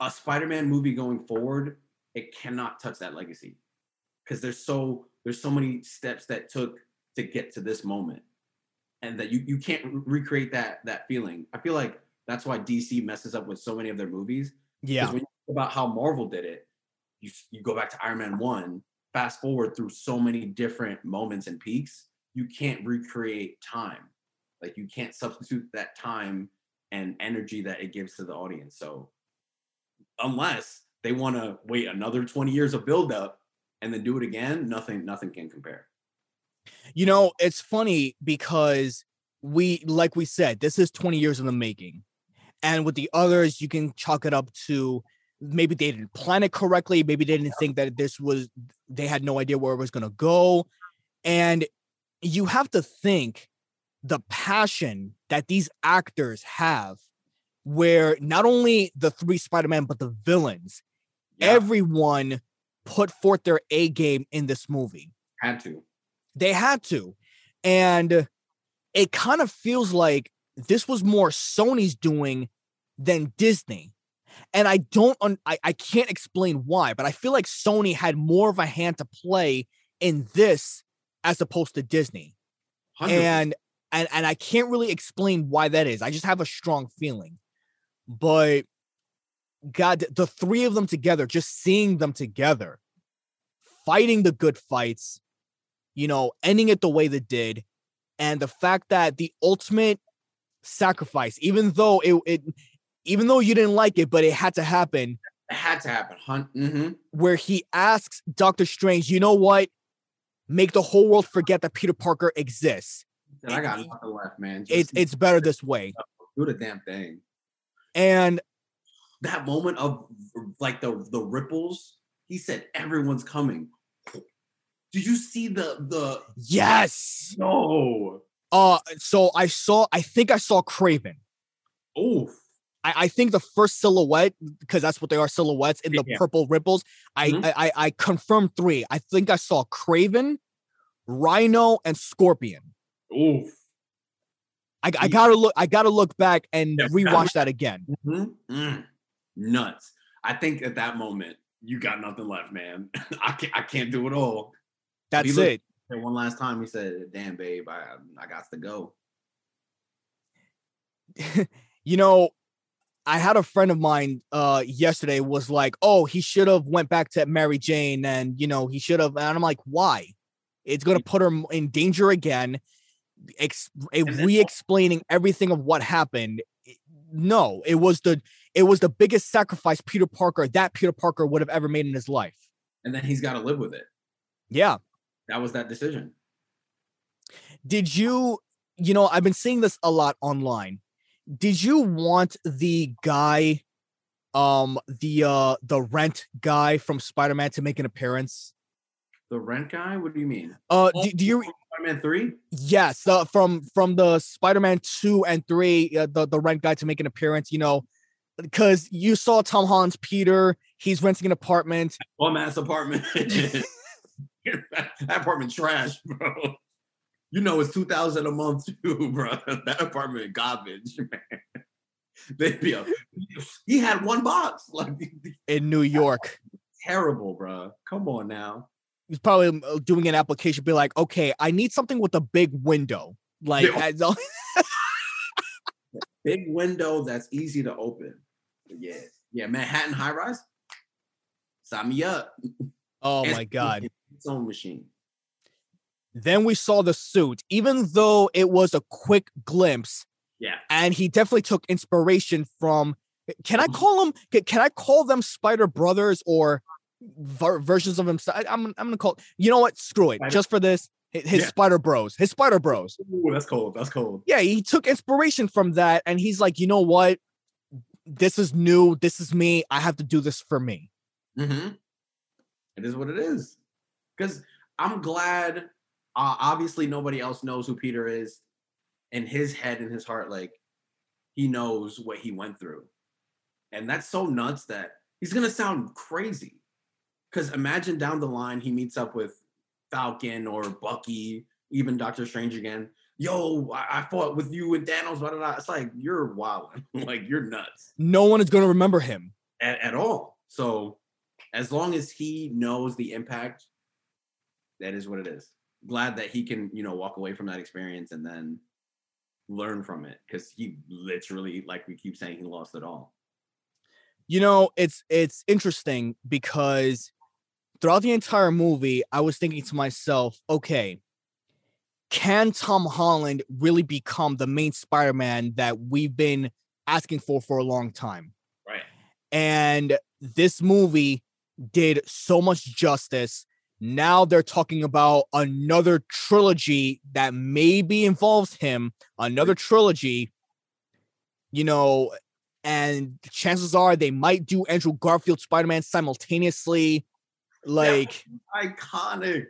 a Spider-Man movie going forward, it cannot touch that legacy. Because there's so there's so many steps that took to get to this moment. And that you you can't re- recreate that that feeling. I feel like that's why DC messes up with so many of their movies Yeah. about how Marvel did it, you you go back to Iron Man one, fast forward through so many different moments and peaks, you can't recreate time. Like you can't substitute that time and energy that it gives to the audience. So unless they want to wait another 20 years of buildup and then do it again, nothing, nothing can compare. You know, it's funny because we, like we said, this is 20 years in the making. And with the others, you can chalk it up to maybe they didn't plan it correctly. Maybe they didn't think that this was, they had no idea where it was going to go. And you have to think the passion that these actors have, where not only the three Spider Man, but the villains, Yeah, everyone put forth their A game in this movie. had to. They had to. And it kind of feels like this was more Sony's doing than Disney. And I don't un- I, I can't explain why, but I feel like Sony had more of a hand to play in this as opposed to Disney. 100%. And and and I can't really explain why that is. I just have a strong feeling. But God, the three of them together, just seeing them together, fighting the good fights, you know, ending it the way they did, and the fact that the ultimate sacrifice, even though it, it even though you didn't like it, but it had to happen, it had to happen. Hun- hmm where he asks Doctor Strange, you know what? Make the whole world forget that Peter Parker exists. I got nothing left, man. It's Just it's better this way. do the damn thing. And that moment of like the the ripples he said everyone's coming Did you see the the Yes. no? Uh so I saw I think I saw Kraven. Oof. I, I think the first silhouette, because that's what they are silhouettes in the Yeah. purple ripples. I, Mhm. I I I confirmed three. I think I saw Kraven, Rhino, and Scorpion. Oof. I, I gotta look. I gotta look back and rewatch that again. Mhm. Mm. Nuts. I think at that moment you got nothing left, man. *laughs* I can't. I can't do it all. That's looked- it. And one last time, he said, "Damn, babe, I I got to go." *laughs* you know, I had a friend of mine uh yesterday was like, "Oh, he should have went back to Mary Jane, and you know, he should have." And I'm like, "Why? It's gonna put her in danger again." Ex- re-explaining everything of what happened. No, it was the it was the biggest sacrifice Peter Parker that Peter Parker would have ever made in his life. And then he's got to live with it. Yeah. That was that decision. Did you, you know, I've been seeing this a lot online. Did you want the guy, um, the uh the rent guy from Spider-Man to make an appearance? The rent guy. What do you mean? Uh do, do you Spider-Man three? yes, uh, from from the Spider-Man 2 and 3, uh, the the rent guy to make an appearance, you know, because you saw Tom Holland's Peter, he's renting an apartment. Bum ass apartment. *laughs* that apartment trash, bro. You know it's two thousand a month too, *laughs* bro. That apartment garbage, *laughs* man. They'd be a, he had one box, *laughs* like in New York. terrible, bro. Come on now. He's probably uh, doing an application, be like, okay, I need something with a big window. Like, Big window that's easy to open. Yeah, yeah. Manhattan high rise. Sign me up. oh my god. Its own machine. Then we saw the suit, even though it was a quick glimpse, Yeah. and he definitely took inspiration from. Can I Mhm. call him Can, can I call them Spider Brothers or ver- versions of himself? I'm I'm gonna call. You know what? Screw it. Just for this, his Yeah. Spider Bros. His Spider Bros. Ooh, that's cold. That's cold. Yeah, he took inspiration from that, and he's like, you know what? This is new. This is me. I have to do this for me. Mm-hmm. It is what it is. Because I'm glad. Uh, obviously, nobody else knows who Peter is. In his head, and his heart, like he knows what he went through, and that's so nuts that he's gonna sound crazy. Because imagine down the line he meets up with Falcon or Bucky, even Doctor Strange again. Yo, I, I fought with you and Thanos. Blah, blah, blah. It's like you're wild, *laughs* like you're nuts No one is gonna remember him. at, at all. So as long as he knows the impact, that is what it is. Glad that he can, you know, walk away from that experience and then learn from it because he literally, like we keep saying, he lost it all. You know, it's it's interesting because throughout the entire movie, I was thinking to myself, okay, can Tom Holland really become the main Spider-Man that we've been asking for for a long time? Right. And this movie did so much justice. Now they're talking about another trilogy that maybe involves him, another trilogy. You know, and chances are they might do Andrew Garfield Spider-Man simultaneously. Like, Iconic.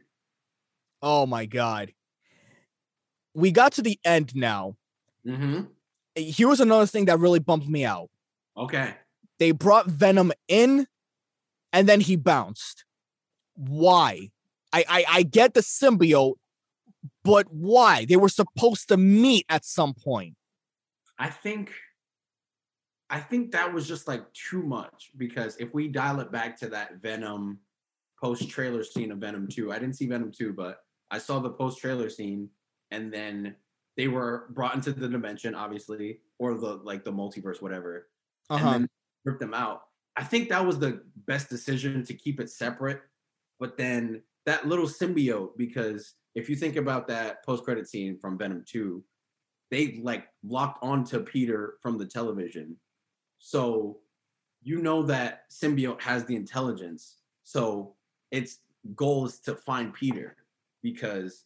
oh my god. We got to the end now. Mm-hmm. Here was another thing that really bumped me out. Okay. They brought Venom in and then he bounced. Why? I I, I get the symbiote, but why? They were supposed to meet at some point. I think I think that was just like too much because if we dial it back to that Venom post trailer scene of Venom 2, I didn't see Venom 2, but I saw the post trailer scene and then they were brought into the dimension, obviously, or the like the multiverse, whatever, Uh-huh. and then rip them out. I think that was the best decision to keep it separate. But then that little symbiote, because if you think about that post credit scene from Venom 2, they like locked onto Peter from the television. So you know that symbiote has the intelligence. So its goal is to find Peter because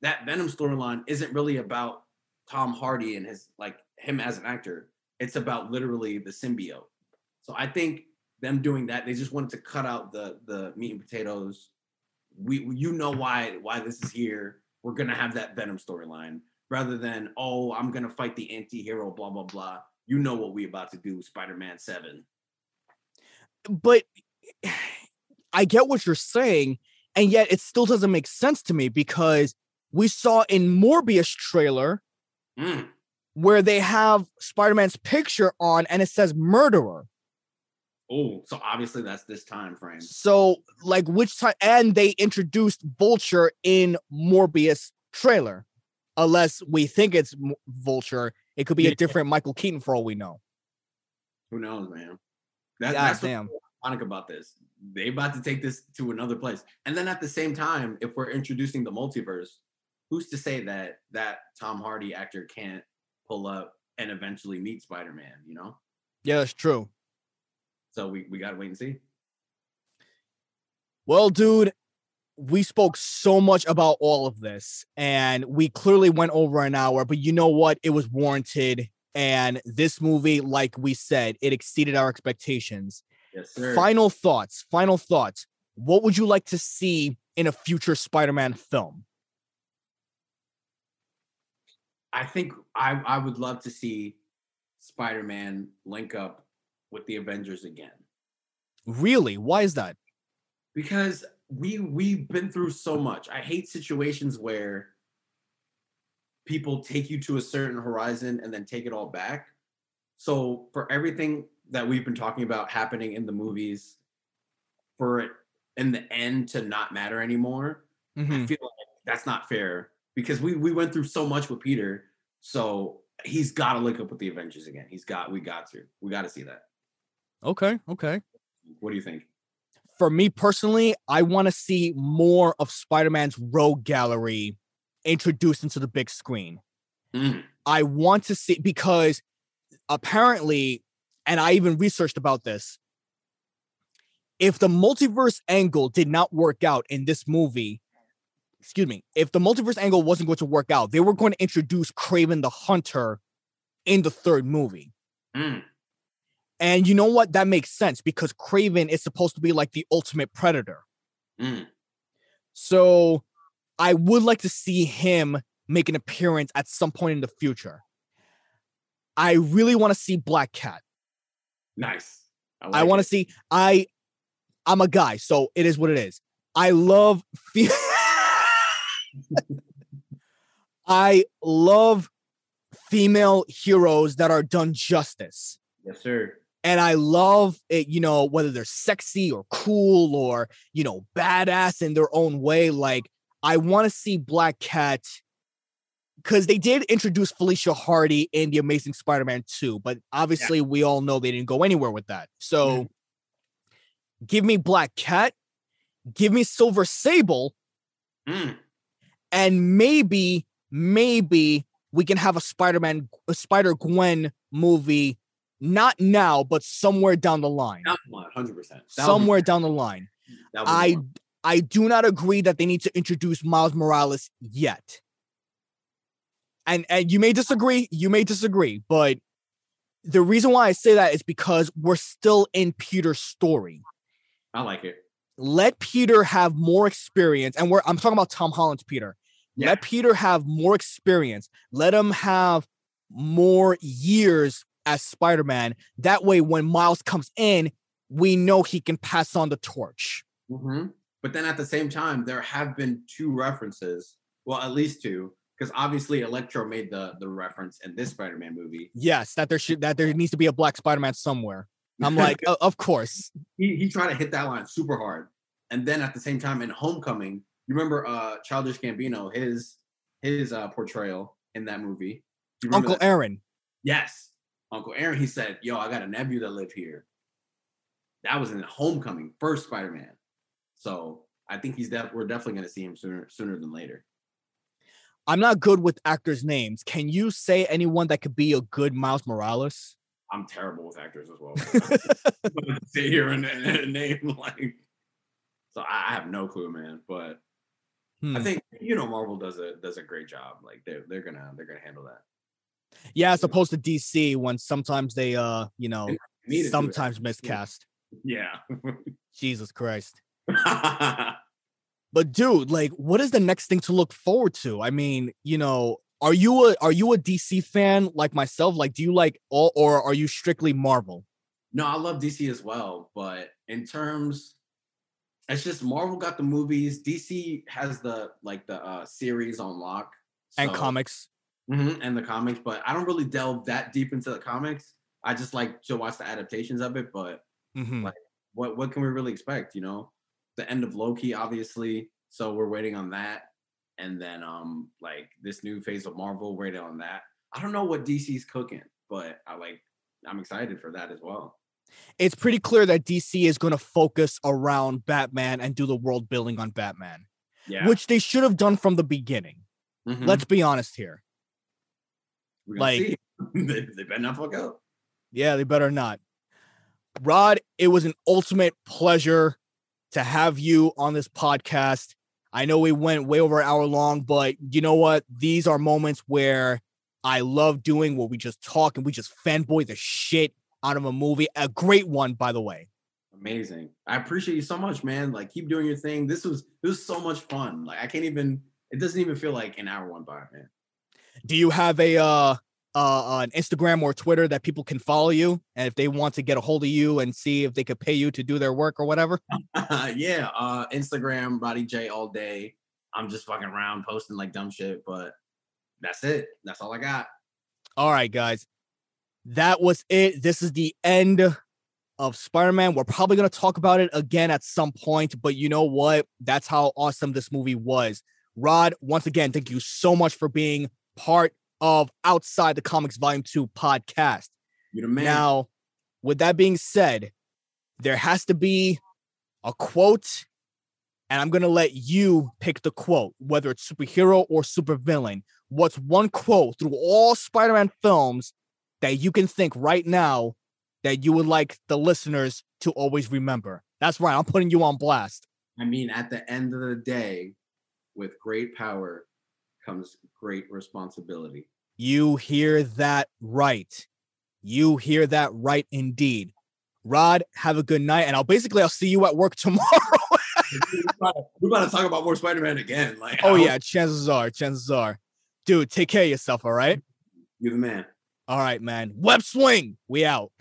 that Venom storyline isn't really about Tom Hardy and his like him as an actor. It's about literally the symbiote. So I think them doing that, they just wanted to cut out the the meat and potatoes, we you know why why this is here. We're gonna have that Venom storyline rather than oh I'm gonna fight the anti-hero, blah blah blah. You know what we about to do, with Spider-Man 7. but I get what you're saying, and yet it still doesn't make sense to me because we saw in Morbius trailer Mm. where they have Spider-Man's picture on and it says murderer. Oh, so obviously that's this time frame. So, like, which time? And they introduced Vulture in Morbius trailer, unless we think it's M- Vulture. It could be a different Michael Keaton for all we know. Who knows, man? That, God that's damn. ironic about this. They about to take this to another place. And then at the same time, if we're introducing the multiverse, who's to say that that Tom Hardy actor can't pull up and eventually meet Spider-Man, you know? Yeah, that's true. So we, we gotta wait and see. Well, dude, we spoke so much about all of this, and we clearly went over an hour, but you know what? It was warranted. And this movie, like we said, it exceeded our expectations. Yes, sir. Final thoughts. Final thoughts. What would you like to see in a future Spider-Man film? I think I, I would love to see Spider-Man link up with the Avengers again. Really? Why is that? because we we've been through so much. I hate situations where people take you to a certain horizon and then take it all back. So for everything that we've been talking about happening in the movies, for it in the end to not matter anymore, I Mhm. feel like that's not fair because we we went through so much with Peter. So he's got to link up with the Avengers again. He's got we got to we got to see that. Okay. Okay. What do you think? For me personally, I want to see more of Spider-Man's rogue gallery introduced into the big screen. Mm, I want to see because apparently, and I even researched about this. If the multiverse angle did not work out in this movie, excuse me, if the multiverse angle wasn't going to work out, they were going to introduce Kraven the Hunter in the third movie. mm, And you know what? That makes sense because Kraven is supposed to be like the ultimate predator. mm. So I would like to see him make an appearance at some point in the future. I really want to see Black Cat. Nice. I like want to see I I'm a guy, so it is what it is. I love fe- *laughs* I love female heroes that are done justice. Yes, sir. And I love it, you know, whether they're sexy or cool or, you know, badass in their own way. Like, I want to see Black Cat because they did introduce Felicia Hardy in The Amazing Spider Man 2, but obviously we all know they didn't go anywhere with that. So give me Black Cat, give me Silver Sable, Mm. and maybe, maybe we can have a Spider Man, a Spider Gwen movie. Not now, but somewhere down the line. That 100%. somewhere down the line. I I do not agree that they need to introduce Miles Morales yet. And and you may disagree, you may disagree, but the reason why I say that is because we're still in Peter's story. I like it. Let Peter have more experience, and we're I'm talking about Tom Holland's Peter. Yeah. Let Peter have more experience. Let him have more years as Spider-Man. That way, when Miles comes in, we know he can pass on the torch. Mhm. But then at the same time, there have been two references. Well, at least two, because obviously Electro made the the reference in this Spider-Man movie. Yes, that there should that there needs to be a black Spider-Man somewhere. I'm *laughs* like, "O- of course. he he tried to hit that line super hard, and then at the same time in Homecoming, you remember uh Childish Gambino, his his uh portrayal in that movie. Do you remember Uncle that? Aaron. Yes, Uncle Aaron. He said, "Yo, I got a nephew that lived here." That was in Homecoming, first Spider-Man. So I think he's def- we're definitely going to see him sooner sooner than later. I'm not good with actors' names. Can you say anyone that could be a good Miles Morales? I'm terrible with actors as well. *laughs* *laughs* Sit here and, and, and name like. So I I have no clue, man. But Hmm. I think you know Marvel does a does a great job. Like they're they're gonna they're gonna handle that. Yeah, as opposed to DC when sometimes they uh, you know, Needed to it. sometimes miscast. Yeah. Jesus Christ. *laughs* But dude, like, what is the next thing to look forward to? I mean, you know, are you a are you a DC fan like myself? Like, do you like all or are you strictly Marvel? No, I love DC as well, but in terms, it's just Marvel got the movies. DC has the like the uh series on lock And comics. Mhm, and the comics, but I don't really delve that deep into the comics. I just like to watch the adaptations of it. But Mhm. Like- what what can we really expect? You know, the end of Loki, obviously. So we're waiting on that, and then um like this new phase of Marvel, waiting on that. I don't know what DC's cooking, but I like I'm excited for that as well. It's pretty clear that DC is going to focus around Batman and do the world building on Batman, Yeah, which they should have done from the beginning. Mhm. Let's be honest here. Like- *laughs* they, they better not fuck up. Yeah, they better not. Rod, it was an ultimate pleasure to have you on this podcast. I know we went way over an hour long, but you know what? These are moments where I love doing what we just talk and we just fanboy the shit out of a movie. A great one, by the way. Amazing. I appreciate you so much, man. Like keep doing your thing. This was this was so much fun. Like I can't even. It doesn't even feel like an hour went by, man. Do you have a uh uh an Instagram or Twitter that people can follow you and if they want to get a hold of you and see if they could pay you to do their work or whatever? *laughs* yeah, uh Instagram, Roddy J all day. I'm just fucking around posting like dumb shit, but that's it. That's all I got. All right, guys. That was it. This is the end of Spider Man. We're probably going to talk about it again at some point, but you know what? That's how awesome this movie was. Rod, once again, thank you so much for being part of Outside the Comics Volume 2 podcast. You the man. Now, with that being said, there has to be a quote, and I'm going to let you pick the quote, whether it's superhero or supervillain. What's one quote through all Spider Man films that you can think right now that you would like the listeners to always remember? That's right. I'm putting you on blast. I mean, at the end of the day, with great power comes great responsibility. You hear that right. You hear that right indeed. Rod, have a good night. And I'll basically I'll see you at work *laughs* tomorrow. We're about to talk about more Spider-Man again. Like, Oh yeah, chances are, chances are. Dude, take care of yourself, all right? you're the man. All right, man. Web swing. We out.